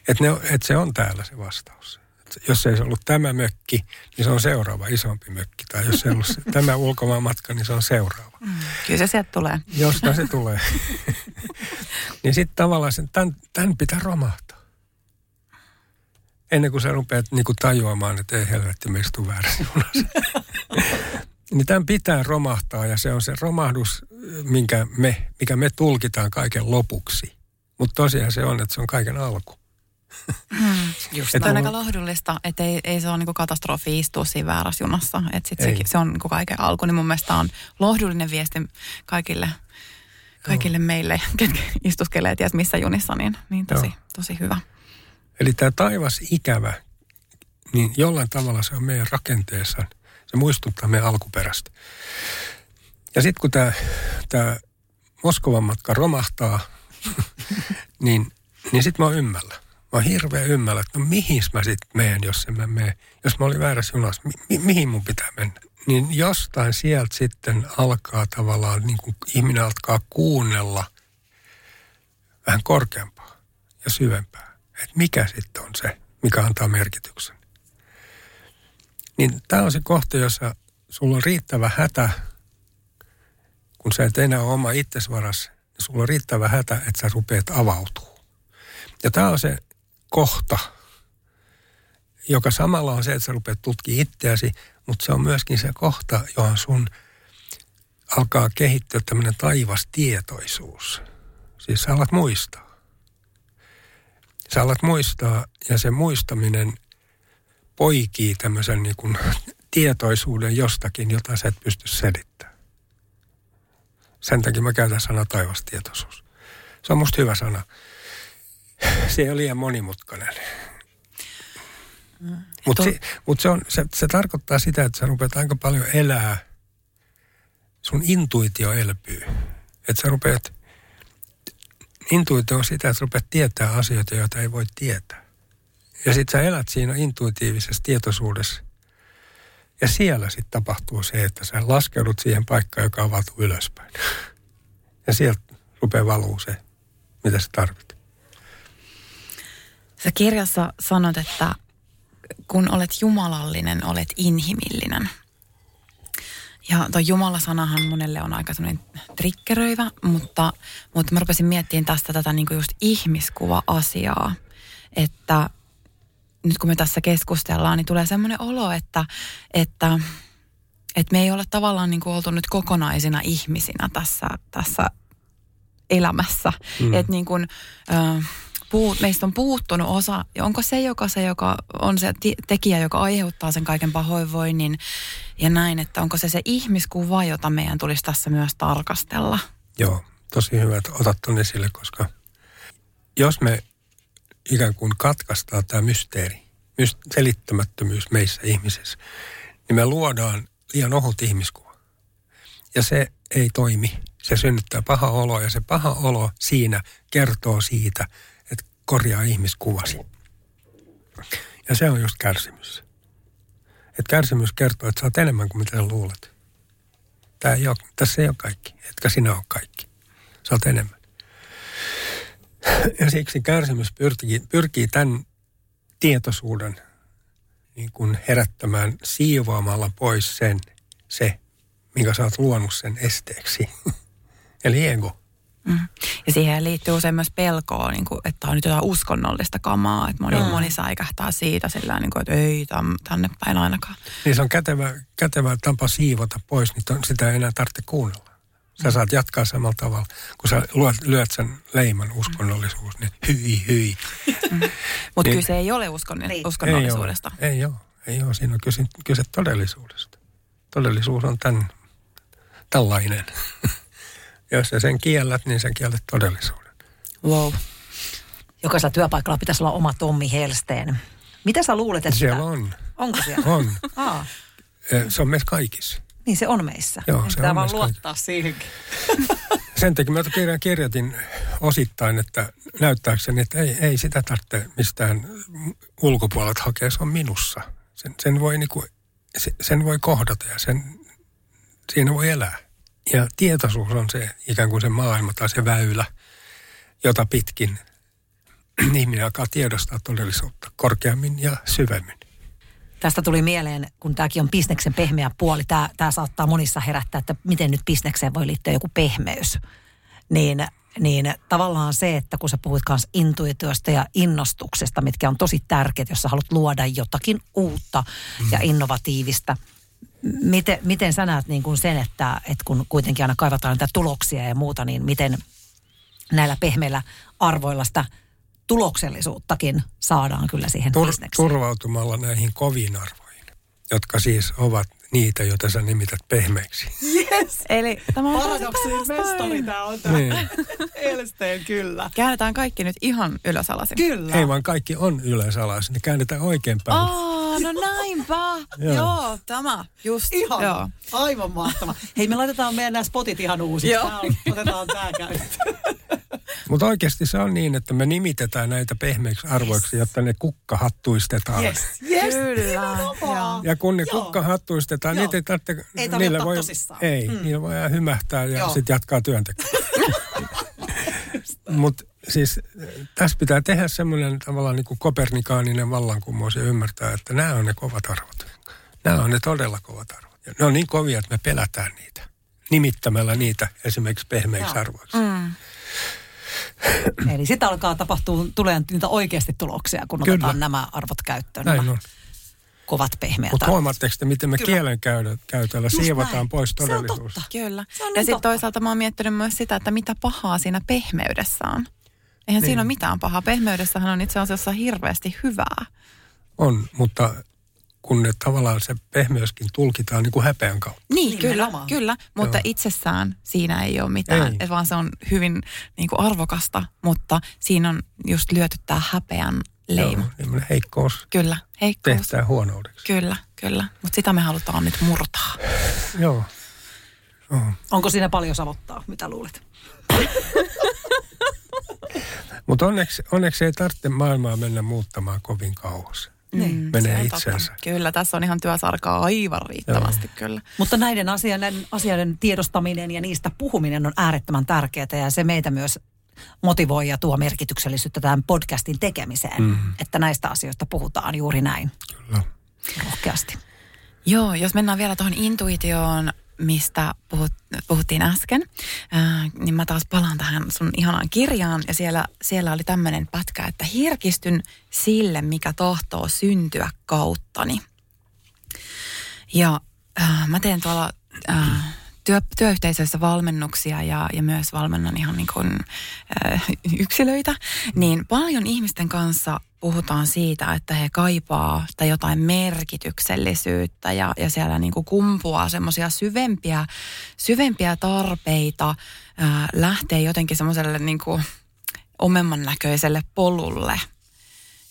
että, ne, että se on täällä se vastaus. Että jos ei se ollut tämä mökki, niin se on seuraava isompi mökki. Tai jos ei ollut se, tämä ulkomaanmatka, niin se on seuraava. Mm, kyllä se sieltä tulee. Jostain se tulee. niin sitten tavallaan sen, tämän, tämän pitää romahtaa. Ennen kuin sä rupeat niin kuin tajuamaan, että ei helvetti, me istuu väärässä niin tämän pitää romahtaa ja se on se romahdus, minkä me, mikä me tulkitaan kaiken lopuksi. Mutta tosiaan se on, että se on kaiken alku. Hmm, just että on aika lohdullista, että ei, ei se ole niin katastrofi istua siinä väärässä junassa. Että sit se, se on niin kaiken alku, niin mun mielestä on lohdullinen viesti kaikille, kaikille meille, ketkä istuskelee ties missä junissa, niin, niin tosi, tosi hyvä. Eli tämä taivas ikävä, niin jollain tavalla se on meidän rakenteessa – se muistuttaa meidän alkuperäistä. Ja sitten kun tämä, tämä Moskovan matka romahtaa, niin, niin sitten mä oon ymmällä. Mä oon hirveän ymmällä, että no mihin mä sitten meen, jos en mä mene. Jos mä olin väärässä junassa, mi, mi, mihin mun pitää mennä? Niin jostain sieltä sitten alkaa tavallaan, niin kuin ihminen alkaa kuunnella vähän korkeampaa ja syvempää. Että mikä sitten on se, mikä antaa merkityksen. Niin tämä on se kohta, jossa sulla on riittävä hätä, kun sä et enää ole oma itsesvaras, niin sulla on riittävä hätä, että sä rupeat avautuu. Ja tämä on se kohta, joka samalla on se, että sä rupeat tutkimaan itseäsi, mutta se on myöskin se kohta, johon sun alkaa kehittyä tämmöinen taivastietoisuus. Siis sä alat muistaa. Sä alat muistaa ja se muistaminen poikii tämmöisen niin kuin tietoisuuden jostakin, jota sä et pysty selittämään. Sen takia mä käytän sana taivastietoisuus. Se on musta hyvä sana. Se ei ole liian monimutkainen. Mm. Mutta se, mut se, on, se, se tarkoittaa sitä, että sä rupeat aika paljon elää sun intuitio elpyy. Että sä rupeat, intuitio on sitä, että sä rupeat tietää asioita, joita ei voi tietää. Ja sit sä elät siinä intuitiivisessa tietoisuudessa. Ja siellä sitten tapahtuu se, että sä laskeudut siihen paikkaan, joka avautuu ylöspäin. Ja sieltä rupeaa valuu se, mitä sä tarvit. Sä kirjassa sanot, että kun olet jumalallinen, olet inhimillinen. Ja tuo Jumala-sanahan monelle on aika semmoinen trikkeröivä, mutta, mutta mä rupesin miettimään tästä tätä niin kuin just ihmiskuva-asiaa, että nyt kun me tässä keskustellaan, niin tulee semmoinen olo, että, että, että me ei ole tavallaan niin kuin oltu nyt kokonaisina ihmisinä tässä, tässä elämässä. Mm. Että niin kuin, äh, puut, meistä on puuttunut osa, ja onko se, joka, se, joka on se tekijä, joka aiheuttaa sen kaiken pahoinvoinnin ja näin, että onko se se ihmiskuva, jota meidän tulisi tässä myös tarkastella? Joo, tosi hyvä, että otat tuon esille, koska jos me ikään kuin katkaistaan tämä mysteeri, selittämättömyys meissä ihmisissä, niin me luodaan liian ohut ihmiskuva. Ja se ei toimi. Se synnyttää paha olo ja se paha olo siinä kertoo siitä, korjaa ihmiskuvasi. Ja se on just kärsimys. Että kärsimys kertoo, että sä oot enemmän kuin mitä sä luulet. Tää ei ole, tässä ei ole kaikki, etkä sinä ole kaikki. Sä oot enemmän. Ja siksi kärsimys pyrkii, pyrkii tämän tietoisuuden niin kuin herättämään siivoamalla pois sen, se, minkä sä oot luonut sen esteeksi. Eli ego. Mm. Ja siihen liittyy usein myös pelkoa, niin kuin, että on nyt jotain uskonnollista kamaa. Että moni, mm. moni säikähtää siitä sillä niin kuin, että ei tänne päin ainakaan. Niin se on kätevä, kätevä tapa siivota pois, niin sitä ei enää tarvitse kuunnella. Sä saat jatkaa samalla tavalla. Kun sä lyöt, lyöt sen leiman uskonnollisuus, niin hyi, hyi. Mm. Mutta niin, kyse ei ole uskon, niin. uskonnollisuudesta. Ei ole, ei ole. Ei ole. Siinä on kyse, kyse todellisuudesta. Todellisuus on tämän, tällainen. Jos sä sen kiellät, niin sä kiellät todellisuuden. Wow. Jokaisella työpaikalla pitäisi olla oma Tommi Helsteen. Mitä sä luulet, että... Siellä on. Onko siellä? On. Aa. Se on meissä kaikissa. Niin se on meissä. Joo, se on vaan luottaa siihenkin. Sen takia mä kirjan kirjoitin osittain, että näyttääkseni, että ei, ei sitä tarvitse mistään ulkopuolelta hakea, se on minussa. Sen, sen, voi, niinku, sen voi kohdata ja sen, siinä voi elää. Ja tietoisuus on se ikään kuin se maailma tai se väylä, jota pitkin ihminen alkaa tiedostaa todellisuutta korkeammin ja syvemmin. Tästä tuli mieleen, kun tämäkin on bisneksen pehmeä puoli. Tämä, tämä saattaa monissa herättää, että miten nyt bisnekseen voi liittyä joku pehmeys. Niin, niin tavallaan se, että kun sä puhuit kanssa intuitiosta ja innostuksesta, mitkä on tosi tärkeät, jos sä haluat luoda jotakin uutta mm. ja innovatiivista – miten, miten sä näet niin kuin sen, että, että kun kuitenkin aina kaivataan niitä tuloksia ja muuta, niin miten näillä pehmeillä arvoilla sitä tuloksellisuuttakin saadaan kyllä siihen Tur- bisnekseen? Turvautumalla näihin koviin arvoihin, jotka siis ovat niitä, joita sä nimität pehmeiksi. Yes! Eli tämä on Paradoksin mestari tämä on tämä. Niin. Elsteen, kyllä. Käännetään kaikki nyt ihan ylösalaisin. Kyllä. Ei vaan kaikki on ylösalaisin, ne käännetään oikein päin. Oh, no näinpä. Joo. Joo, tämä just. Ihan, Joo. aivan mahtava. Hei, me laitetaan meidän nämä spotit ihan uusiksi. Joo. otetaan tämä käyttöön. Mutta oikeasti se on niin, että me nimitetään näitä pehmeiksi arvoiksi, yes. jotta ne kukkahattuistetaan. Yes. Yes. Kyllä. Ja kun ne Joo. kukkahattuistetaan, niitä ei tarvitse... Ei niillä voi, tosissaan. Ei, mm. niillä voi hymähtää ja sitten jatkaa työntekoa. Mutta siis tässä pitää tehdä semmoinen tavallaan niin kuin kopernikaaninen vallankumous ja ymmärtää, että nämä on ne kovat arvot. Nämä on ne todella kovat arvot. Ja ne on niin kovia, että me pelätään niitä. Nimittämällä niitä esimerkiksi pehmeiksi arvoiksi. Mm. Eli sitten alkaa tapahtua, tulee niitä oikeasti tuloksia, kun Kyllä. otetaan nämä arvot käyttöön. Näin on. Kovat pehmeät Mutta huomaatteko te, miten me Kyllä. kielen käytöllä Just siivotaan näin. pois todellisuus? Se on totta. Kyllä. Se on ja sitten toisaalta mä oon miettinyt myös sitä, että mitä pahaa siinä pehmeydessä on. Eihän niin. siinä ole mitään pahaa. Pehmeydessähän on itse asiassa hirveästi hyvää. On, mutta kun ne tavallaan se pehmeyskin tulkitaan niin kuin häpeän kautta. Niin, niin kyllä, kyllä. Mutta Joo. itsessään siinä ei ole mitään, ei. vaan se on hyvin niin kuin arvokasta, mutta siinä on just lyöty tämä häpeän leima. Joo, heikkous. Kyllä, heikkous. Tehtää huonoudeksi. Kyllä, kyllä. Mutta sitä me halutaan nyt murtaa. Joo. Oh. Onko siinä paljon savottaa, mitä luulet? Mutta onneksi, onneksi ei tarvitse maailmaa mennä muuttamaan kovin kauas. Niin, Menee se on itsensä. Totta. Kyllä, tässä on ihan työsarkaa aivan riittävästi Joo. kyllä. Mutta näiden asioiden, asioiden tiedostaminen ja niistä puhuminen on äärettömän tärkeää ja se meitä myös motivoi ja tuo merkityksellisyyttä tämän podcastin tekemiseen, mm. että näistä asioista puhutaan juuri näin. Kyllä. Rohkeasti. Joo, jos mennään vielä tuohon intuitioon, mistä puhut, puhuttiin äsken, ää, niin mä taas palaan tähän sun ihanaan kirjaan. Ja siellä, siellä oli tämmöinen pätkä, että herkistyn sille, mikä tahtoo syntyä kauttani. Ja ää, mä teen tuolla ää, työ, työyhteisöissä valmennuksia ja, ja myös valmennan ihan niin kuin, ää, yksilöitä, niin paljon ihmisten kanssa puhutaan siitä, että he kaipaa tai jotain merkityksellisyyttä ja, ja siellä niin kuin kumpuaa semmoisia syvempiä, syvempiä tarpeita ää, lähtee jotenkin semmoiselle niin kuin omemman näköiselle polulle.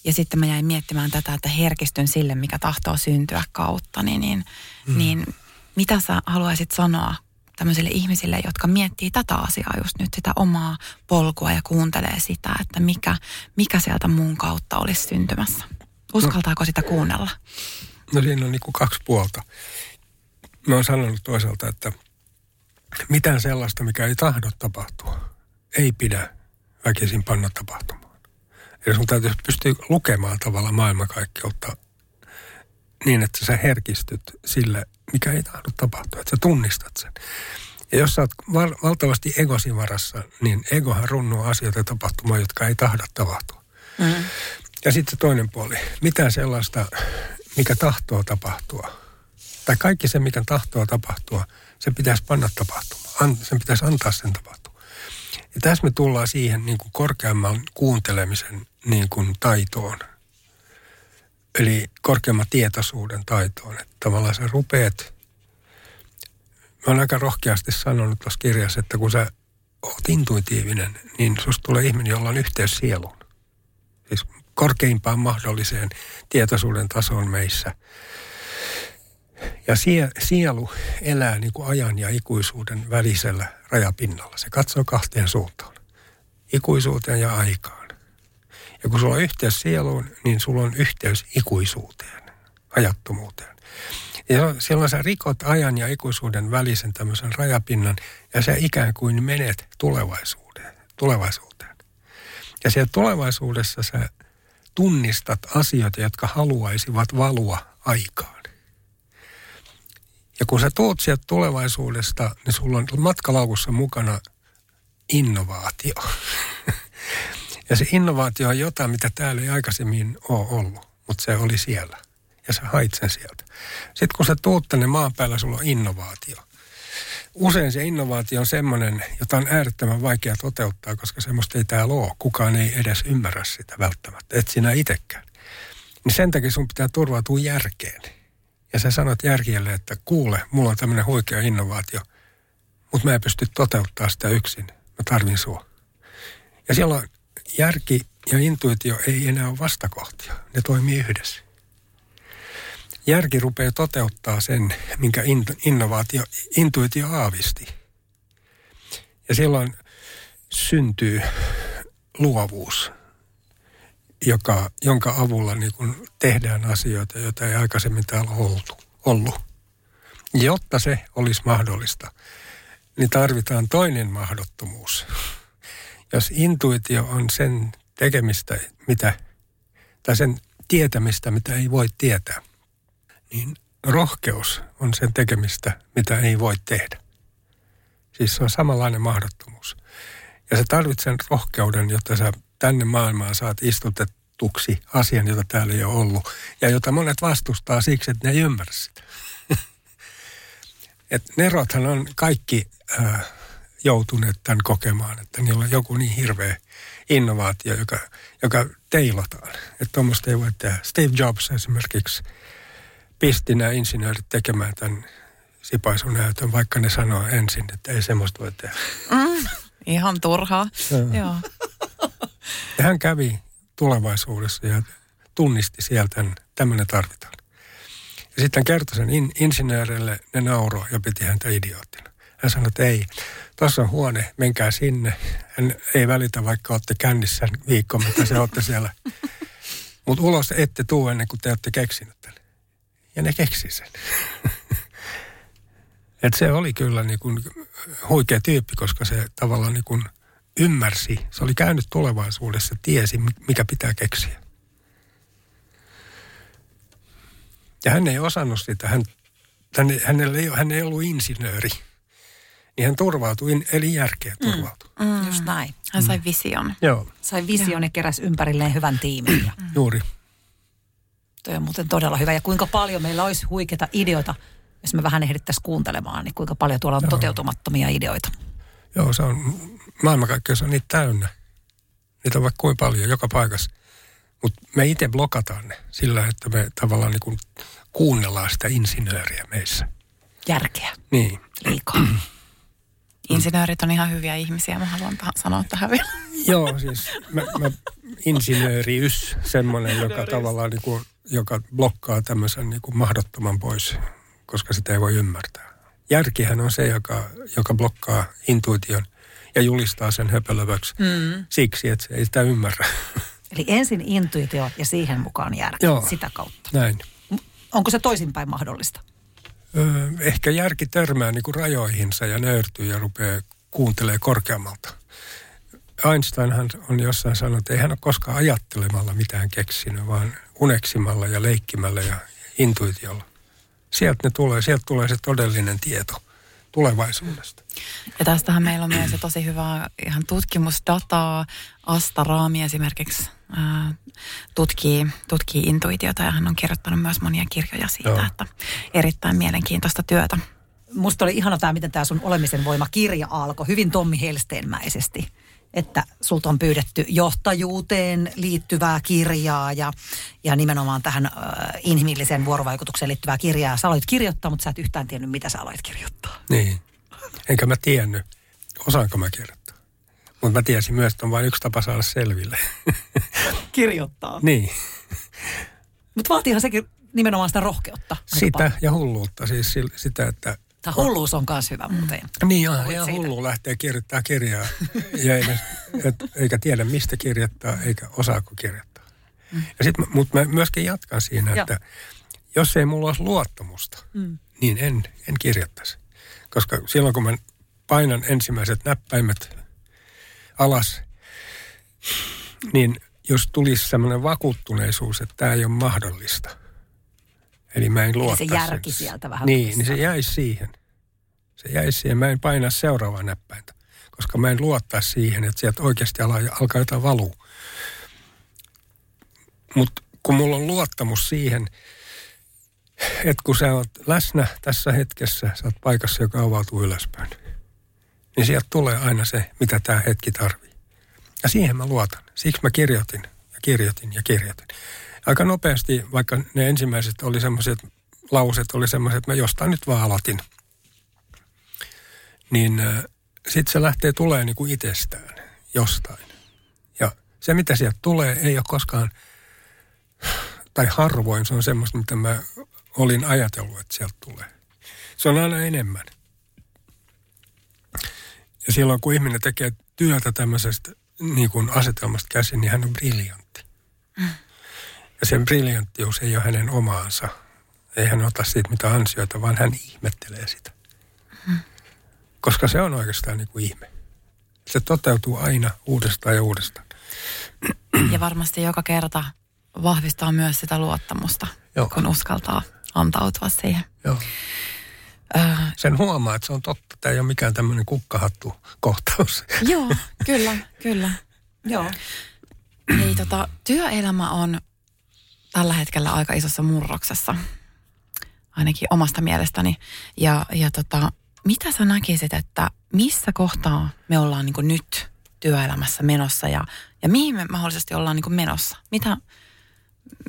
Ja sitten mä jäin miettimään tätä, että herkistyn sille, mikä tahtoo syntyä kautta, niin, niin, mm. niin mitä sä haluaisit sanoa tämmöisille ihmisille, jotka miettii tätä asiaa just nyt, sitä omaa polkua ja kuuntelee sitä, että mikä, mikä sieltä mun kautta olisi syntymässä. Uskaltaako sitä kuunnella? No siinä on niin kuin kaksi puolta. Mä oon sanonut toisaalta, että mitään sellaista, mikä ei tahdo tapahtua, ei pidä väkisin panna tapahtumaan. Eli sun täytyy pystyä lukemaan tavallaan maailmankaikkeutta niin, että sä herkistyt sille, mikä ei tahdo tapahtua, että sä tunnistat sen. Ja jos sä oot val- valtavasti egosin varassa, niin egohan runnuu asioita tapahtumaan, jotka ei tahda tapahtua. Mm. Ja sitten se toinen puoli, mitä sellaista, mikä tahtoo tapahtua, tai kaikki se, mikä tahtoo tapahtua, se pitäisi panna tapahtumaan. An, sen pitäisi antaa sen tapahtua. Ja tässä me tullaan siihen niin kuin korkeamman kuuntelemisen niin kuin taitoon – eli korkeamman tietoisuuden taitoon. Että tavallaan sä rupeat, mä oon aika rohkeasti sanonut tuossa kirjassa, että kun sä oot intuitiivinen, niin susta tulee ihminen, jolla on yhteys sieluun. Siis korkeimpaan mahdolliseen tietoisuuden tasoon meissä. Ja sie, sielu elää niin kuin ajan ja ikuisuuden välisellä rajapinnalla. Se katsoo kahteen suuntaan. Ikuisuuteen ja aikaan. Ja kun sulla on yhteys sieluun, niin sulla on yhteys ikuisuuteen, ajattomuuteen. Ja silloin sä rikot ajan ja ikuisuuden välisen tämmöisen rajapinnan ja sä ikään kuin menet tulevaisuuteen. tulevaisuuteen. Ja siellä tulevaisuudessa sä tunnistat asioita, jotka haluaisivat valua aikaan. Ja kun sä tuut sieltä tulevaisuudesta, niin sulla on matkalaukussa mukana innovaatio. Ja se innovaatio on jotain, mitä täällä ei aikaisemmin ole ollut, mutta se oli siellä. Ja sä hait sen sieltä. Sitten kun sä tuut tänne maan päällä, sulla on innovaatio. Usein se innovaatio on semmoinen, jota on äärettömän vaikea toteuttaa, koska semmoista ei täällä ole. Kukaan ei edes ymmärrä sitä välttämättä, et sinä itsekään. Niin sen takia sun pitää turvautua järkeen. Ja sä sanot järjelle, että kuule, mulla on tämmöinen huikea innovaatio, mutta mä en pysty toteuttaa sitä yksin. Mä tarvin sua. Ja silloin järki ja intuitio ei enää ole vastakohtia. Ne toimii yhdessä. Järki rupeaa toteuttaa sen, minkä innovaatio, intuitio aavisti. Ja silloin syntyy luovuus, joka, jonka avulla niin kun tehdään asioita, joita ei aikaisemmin täällä oltu, ollut. Jotta se olisi mahdollista, niin tarvitaan toinen mahdottomuus – jos intuitio on sen tekemistä, mitä, tai sen tietämistä, mitä ei voi tietää, niin rohkeus on sen tekemistä, mitä ei voi tehdä. Siis se on samanlainen mahdottomuus. Ja sä tarvitset rohkeuden, jotta sä tänne maailmaan saat istutettuksi asian, jota täällä ei ole ollut. Ja jota monet vastustaa siksi, että ne ei ymmärrä sitä. Et nerothan on kaikki äh, joutuneet tämän kokemaan, että niillä on joku niin hirveä innovaatio, joka, joka teilataan. Että tuommoista ei voi tehdä. Steve Jobs esimerkiksi pisti nämä insinöörit tekemään tämän sipaisun näytön, vaikka ne sanoo ensin, että ei semmoista voi tehdä. Mm, ihan turhaa. Joo. Ja hän kävi tulevaisuudessa ja tunnisti sieltä, että tämmöinen tarvitaan. Ja sitten kertoi sen in, insinöörille, ne nauroi ja piti häntä idioottina. Hän sanoi, että ei, tuossa on huone, menkää sinne. Hän ei välitä, vaikka olette kännissä viikko, mutta se olette siellä. Mutta ulos ette tuu ennen kuin te olette keksinyt tämän. Ja ne keksi sen. Et se oli kyllä niin kuin huikea tyyppi, koska se tavallaan niin kuin ymmärsi. Se oli käynyt tulevaisuudessa, tiesi mikä pitää keksiä. Ja hän ei osannut sitä. Hän, hän, hänellä ei, hän ei ollut insinööri. Niin hän turvautui, eli järkeä mm. turvautui. Mm, mm. Just näin. Hän sai vision. Joo. Sai vision ja keräsi ympärilleen hyvän tiimin. Ja... Mm. Juuri. Tuo on muuten todella hyvä. Ja kuinka paljon meillä olisi huikeita ideoita, jos me vähän ehdittäisiin kuuntelemaan, niin kuinka paljon tuolla on Joo. toteutumattomia ideoita. Joo, se on, maailmankaikkeus on niitä täynnä. Niitä on vaikka kuinka paljon joka paikassa. Mutta me itse blokataan ne sillä, että me tavallaan niin kuin kuunnellaan sitä insinööriä meissä. Järkeä. Niin. Liikaa. Insinöörit on ihan hyviä ihmisiä, mä haluan tähän sanoa tähän vielä. Joo, siis mä, mä insinööriys, semmoinen, joka tavallaan niin kuin, joka blokkaa tämmöisen niin kuin mahdottoman pois, koska sitä ei voi ymmärtää. Järkihän on se, joka, joka blokkaa intuition ja julistaa sen höpölövöksi mm. siksi, että se ei sitä ymmärrä. Eli ensin intuitio ja siihen mukaan järki Joo, sitä kautta. näin. Onko se toisinpäin mahdollista? Ehkä järki törmää niin kuin rajoihinsa ja nöyrtyy ja rupeaa kuuntelee korkeammalta. Einsteinhan on jossain sanonut, että ei hän ole koskaan ajattelemalla mitään keksinyt, vaan uneksimalla ja leikkimällä ja intuitiolla. Sieltä ne tulee, sieltä tulee se todellinen tieto tulevaisuudesta. Ja tästähän meillä on myös tosi hyvää ihan tutkimusdataa. Asta Raami esimerkiksi tutkii, tutkii intuitiota ja hän on kirjoittanut myös monia kirjoja siitä, Joo. että erittäin mielenkiintoista työtä. Musta oli ihana tämä, miten tämä sun olemisen voima kirja alkoi hyvin Tommi Helsteenmäisesti että sulta on pyydetty johtajuuteen liittyvää kirjaa ja, ja nimenomaan tähän äh, inhimilliseen vuorovaikutukseen liittyvää kirjaa. Sä aloit kirjoittaa, mutta sä et yhtään tiennyt, mitä sä aloit kirjoittaa. Niin. Enkä mä tiennyt, osaanko mä kirjoittaa. Mutta mä tiesin myös, että on vain yksi tapa saada selville. Kirjoittaa. niin. Mutta vaatiihan sekin nimenomaan sitä rohkeutta. Sitä paljon. ja hulluutta. Siis sitä, että Tämä hulluus on myös hyvä muuten. Niin on, ihan hullu lähtee kirjoittaa kirjaa, ja ei, et, eikä tiedä mistä kirjoittaa, eikä osaako kirjoittaa. Mm. Ja sit, mutta mä myöskin jatkan siinä, Joo. että jos ei mulla olisi luottamusta, mm. niin en, en kirjoittaisi. Koska silloin kun mä painan ensimmäiset näppäimet alas, niin jos tulisi semmoinen vakuuttuneisuus, että tämä ei ole mahdollista – Eli mä en luota se järki sen. sieltä vähän. Niin, niin se jäisi siihen. Se jäisi siihen. Mä en paina seuraavaa näppäintä, koska mä en luottaa siihen, että sieltä oikeasti alkaa jotain valuu. Mutta kun mulla on luottamus siihen, että kun sä oot läsnä tässä hetkessä, sä oot paikassa, joka avautuu ylöspäin, niin sieltä tulee aina se, mitä tämä hetki tarvii. Ja siihen mä luotan. Siksi mä kirjoitin ja kirjoitin ja kirjoitin aika nopeasti, vaikka ne ensimmäiset oli semmoiset, lauset oli semmoiset, että mä jostain nyt vaan aloitin. Niin äh, sitten se lähtee tulee niin kuin itsestään jostain. Ja se, mitä sieltä tulee, ei ole koskaan, tai harvoin se on semmoista, mitä mä olin ajatellut, että sieltä tulee. Se on aina enemmän. Ja silloin, kun ihminen tekee työtä tämmöisestä niin kuin asetelmasta käsin, niin hän on briljantti. Mm. Ja sen briljanttius ei ole hänen omaansa. Ei hän ota siitä mitä ansioita, vaan hän ihmettelee sitä. Koska se on oikeastaan niin kuin ihme. Se toteutuu aina uudestaan ja uudestaan. Ja varmasti joka kerta vahvistaa myös sitä luottamusta, Joo. kun uskaltaa antautua siihen. Joo. Äh, Sen huomaa, että se on totta. Tämä ei ole mikään tämmöinen kukkahattu kohtaus. Joo, kyllä, kyllä. Joo. Ei, tota, työelämä on tällä hetkellä aika isossa murroksessa, ainakin omasta mielestäni. Ja, ja tota, mitä sä näkisit, että missä kohtaa me ollaan niin nyt työelämässä menossa ja, ja mihin me mahdollisesti ollaan niin menossa? Mitä,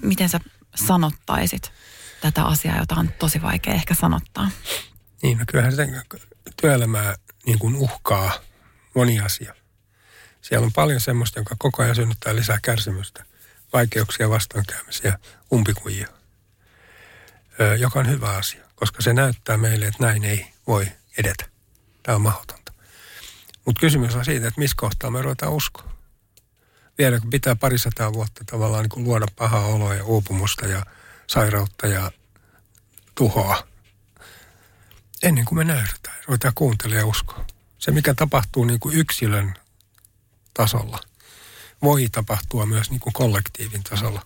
miten sä sanottaisit tätä asiaa, jota on tosi vaikea ehkä sanottaa? Niin, no kyllähän sitä työelämää niin kuin uhkaa moni asia. Siellä on paljon semmoista, joka koko ajan synnyttää lisää kärsimystä – vaikeuksia, vastoinkäymisiä, umpikujia, joka on hyvä asia, koska se näyttää meille, että näin ei voi edetä. tämä on mahdotonta. Mutta kysymys on siitä, että missä kohtaa me ruvetaan uskoa. Vielä kun pitää parisataa vuotta tavallaan niin kuin luoda pahaa oloa ja uupumusta ja sairautta ja tuhoa. Ennen kuin me nöyrytään, ruvetaan kuuntelemaan ja uskoa. Se, mikä tapahtuu niin kuin yksilön tasolla, voi tapahtua myös niin kuin kollektiivin tasolla.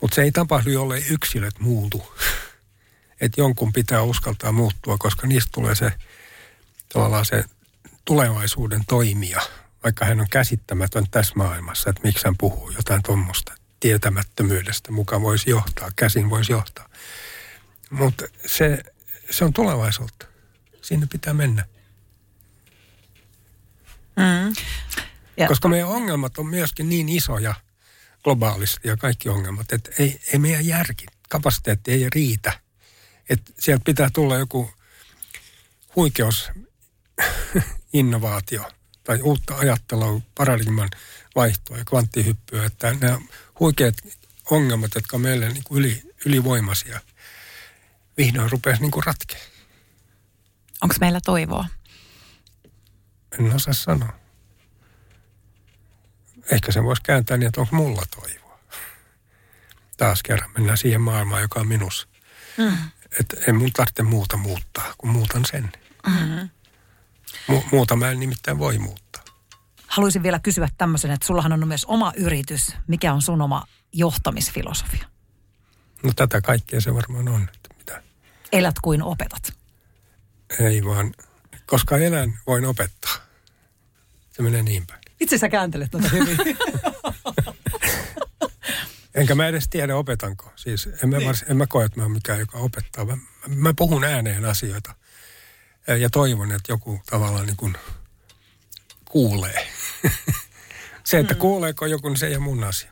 Mutta se ei tapahdu, jollei yksilöt muutu. Että jonkun pitää uskaltaa muuttua, koska niistä tulee se tavallaan se tulevaisuuden toimija, vaikka hän on käsittämätön tässä maailmassa, että miksi hän puhuu jotain tuommoista tietämättömyydestä mukaan voisi johtaa, käsin voisi johtaa. Mutta se, se on tulevaisuutta. Sinne pitää mennä. Mm. Ja. Koska meidän ongelmat on myöskin niin isoja globaalisti ja kaikki ongelmat, että ei, ei meidän järki, kapasiteetti ei riitä. Että sieltä pitää tulla joku huikeus innovaatio tai uutta ajattelua, paradigman vaihtoa ja kvanttihyppyä, että nämä huikeat ongelmat, jotka on meille niin kuin yli, ylivoimaisia, vihdoin rupeaisi niin ratkeaa. Onko meillä toivoa? En osaa sanoa. Ehkä se voisi kääntää niin, että onko mulla toivoa. Taas kerran mennään siihen maailmaan, joka on minussa. Mm. Että en mun tarvitse muuta muuttaa, kun muutan sen. Mm-hmm. Mu- muuta mä en nimittäin voi muuttaa. Haluaisin vielä kysyä tämmöisen, että sullahan on myös oma yritys. Mikä on sun oma johtamisfilosofia? No tätä kaikkea se varmaan on. Että mitä? Elät kuin opetat. Ei vaan, koska elän, voin opettaa. Se menee niin päin. Itse sä kääntelet tuota hyvin. Enkä mä edes tiedä, opetanko. Siis en mä, niin. vars, en mä koe, että mä oon mikään, joka opettaa. Mä, mä puhun ääneen asioita. Ja toivon, että joku tavallaan niin kuin kuulee. se, että mm. kuuleeko joku, niin se ei ole mun asia.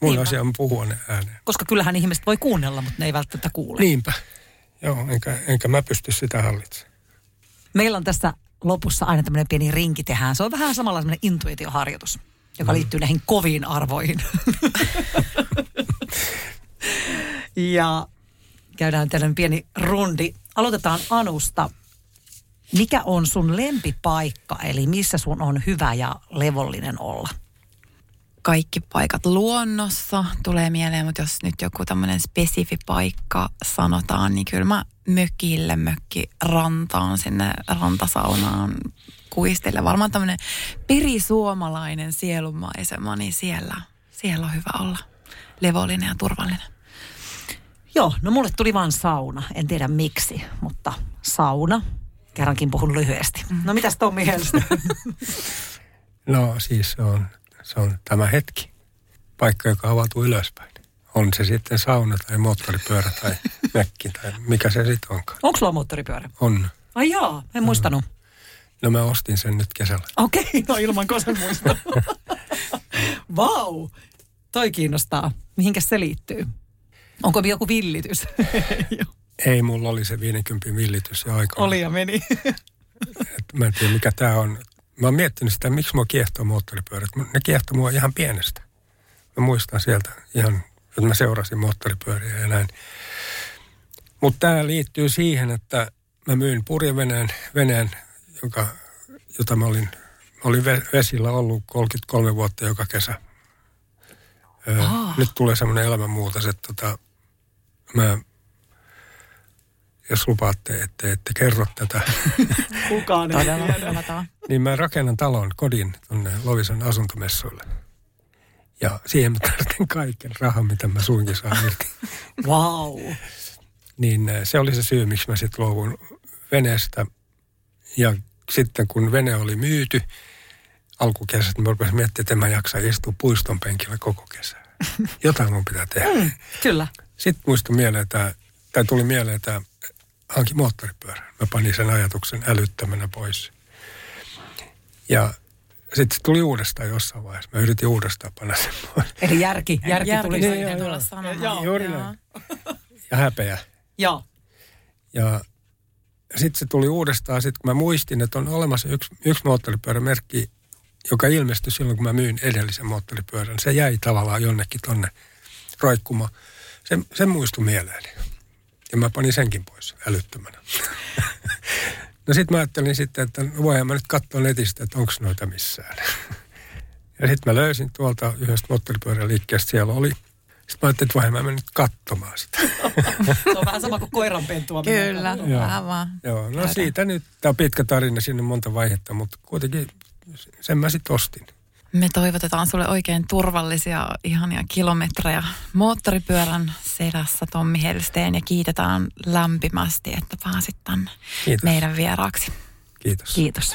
Mun Niinpä. asia on puhua ne ääneen. Koska kyllähän ihmiset voi kuunnella, mutta ne ei välttämättä kuule. Niinpä. Joo, enkä, enkä mä pysty sitä hallitsemaan. Meillä on tässä lopussa aina tämmöinen pieni rinki tehdään. Se on vähän samalla semmoinen intuitioharjoitus, joka mm. liittyy näihin koviin arvoihin. ja käydään tällainen pieni rundi. Aloitetaan Anusta. Mikä on sun lempipaikka, eli missä sun on hyvä ja levollinen olla? Kaikki paikat luonnossa tulee mieleen, mutta jos nyt joku tämmöinen spesifi paikka sanotaan, niin kyllä mä mökille, mökki rantaan, sinne rantasaunaan kuistille. Varmaan tämmöinen perisuomalainen sielunmaisema, niin siellä, siellä on hyvä olla levollinen ja turvallinen. Joo, no mulle tuli vaan sauna. En tiedä miksi, mutta sauna. Kerrankin puhun lyhyesti. Mm. No mitäs Tommi Helsingin? no siis se on, se on tämä hetki. Paikka, joka avautuu ylöspäin. On se sitten sauna tai moottoripyörä tai mekki tai mikä se sitten onkaan. Onko sulla moottoripyörä? On. Ai jaa, en muistanut. No mä ostin sen nyt kesällä. Okei, okay, no ilman kosen muista. Vau, wow, toi kiinnostaa. Mihinkä se liittyy? Onko joku villitys? Ei, mulla oli se 50 villitys jo aika. Oli ja meni. Et mä en tiedä, mikä tämä on. Mä oon miettinyt sitä, miksi mua kiehtoo moottoripyörät. Ne kiehtoo mua ihan pienestä. Mä muistan sieltä ihan, että mä seurasin moottoripyöriä ja näin. Mutta tämä liittyy siihen, että mä myin purjeveneen, veneen, joka, jota mä olin, mä olin vesillä ollut 33 vuotta joka kesä. Oh. Nyt tulee semmoinen elämänmuutos, että tota, mä, jos lupaatte, että ette kerro tätä. Kukaan ei tiedä. niin mä rakennan talon, kodin tuonne Lovisen asuntomessuille. Ja siihen mä tarvitsen kaiken rahan, mitä mä suinkin saan irti. Wow. niin eh, se oli se syy, miksi mä sitten luovun veneestä. Ja sitten kun vene oli myyty, alkukesästä mä rupesin miettimään, että en mä jaksa istua puiston penkillä koko kesää. Jotain mun pitää tehdä. Mm, kyllä. Sitten muistui mieleen, että, tai tuli mieleen, että hankin moottoripyörän. Mä panin sen ajatuksen älyttömänä pois. Ja sitten se tuli uudestaan jossain vaiheessa. Mä yritin uudestaan panna sen pois. Eli järki, järki, järki tuli niin, tulla sanomaan. Juuri näin. Ja häpeä. Joo. Ja sitten se tuli uudestaan, sitten kun mä muistin, että on olemassa yksi, yksi moottoripyörämerkki, joka ilmestyi silloin, kun mä myin edellisen moottoripyörän. Se jäi tavallaan jonnekin tonne roikkumaan. Se, sen muistui mieleeni. Ja mä panin senkin pois älyttömänä. No sitten mä ajattelin sitten, että voihan mä nyt katsoa netistä, että onko noita missään. Ja sitten mä löysin tuolta yhdestä moottoripyöräliikkeestä, siellä oli. Sitten mä ajattelin, että voihan mä nyt katsomaan sitä. Se on vähän sama kuin koiranpentua. Kyllä, Joo. vähän vaan. Joo, no Käydään. siitä nyt, tämä on pitkä tarina, siinä on monta vaihetta, mutta kuitenkin sen mä sitten ostin. Me toivotetaan sulle oikein turvallisia, ihania kilometrejä moottoripyörän selässä Tommi Helsteen ja kiitetään lämpimästi, että pääsit tänne Kiitos. meidän vieraaksi. Kiitos. Kiitos.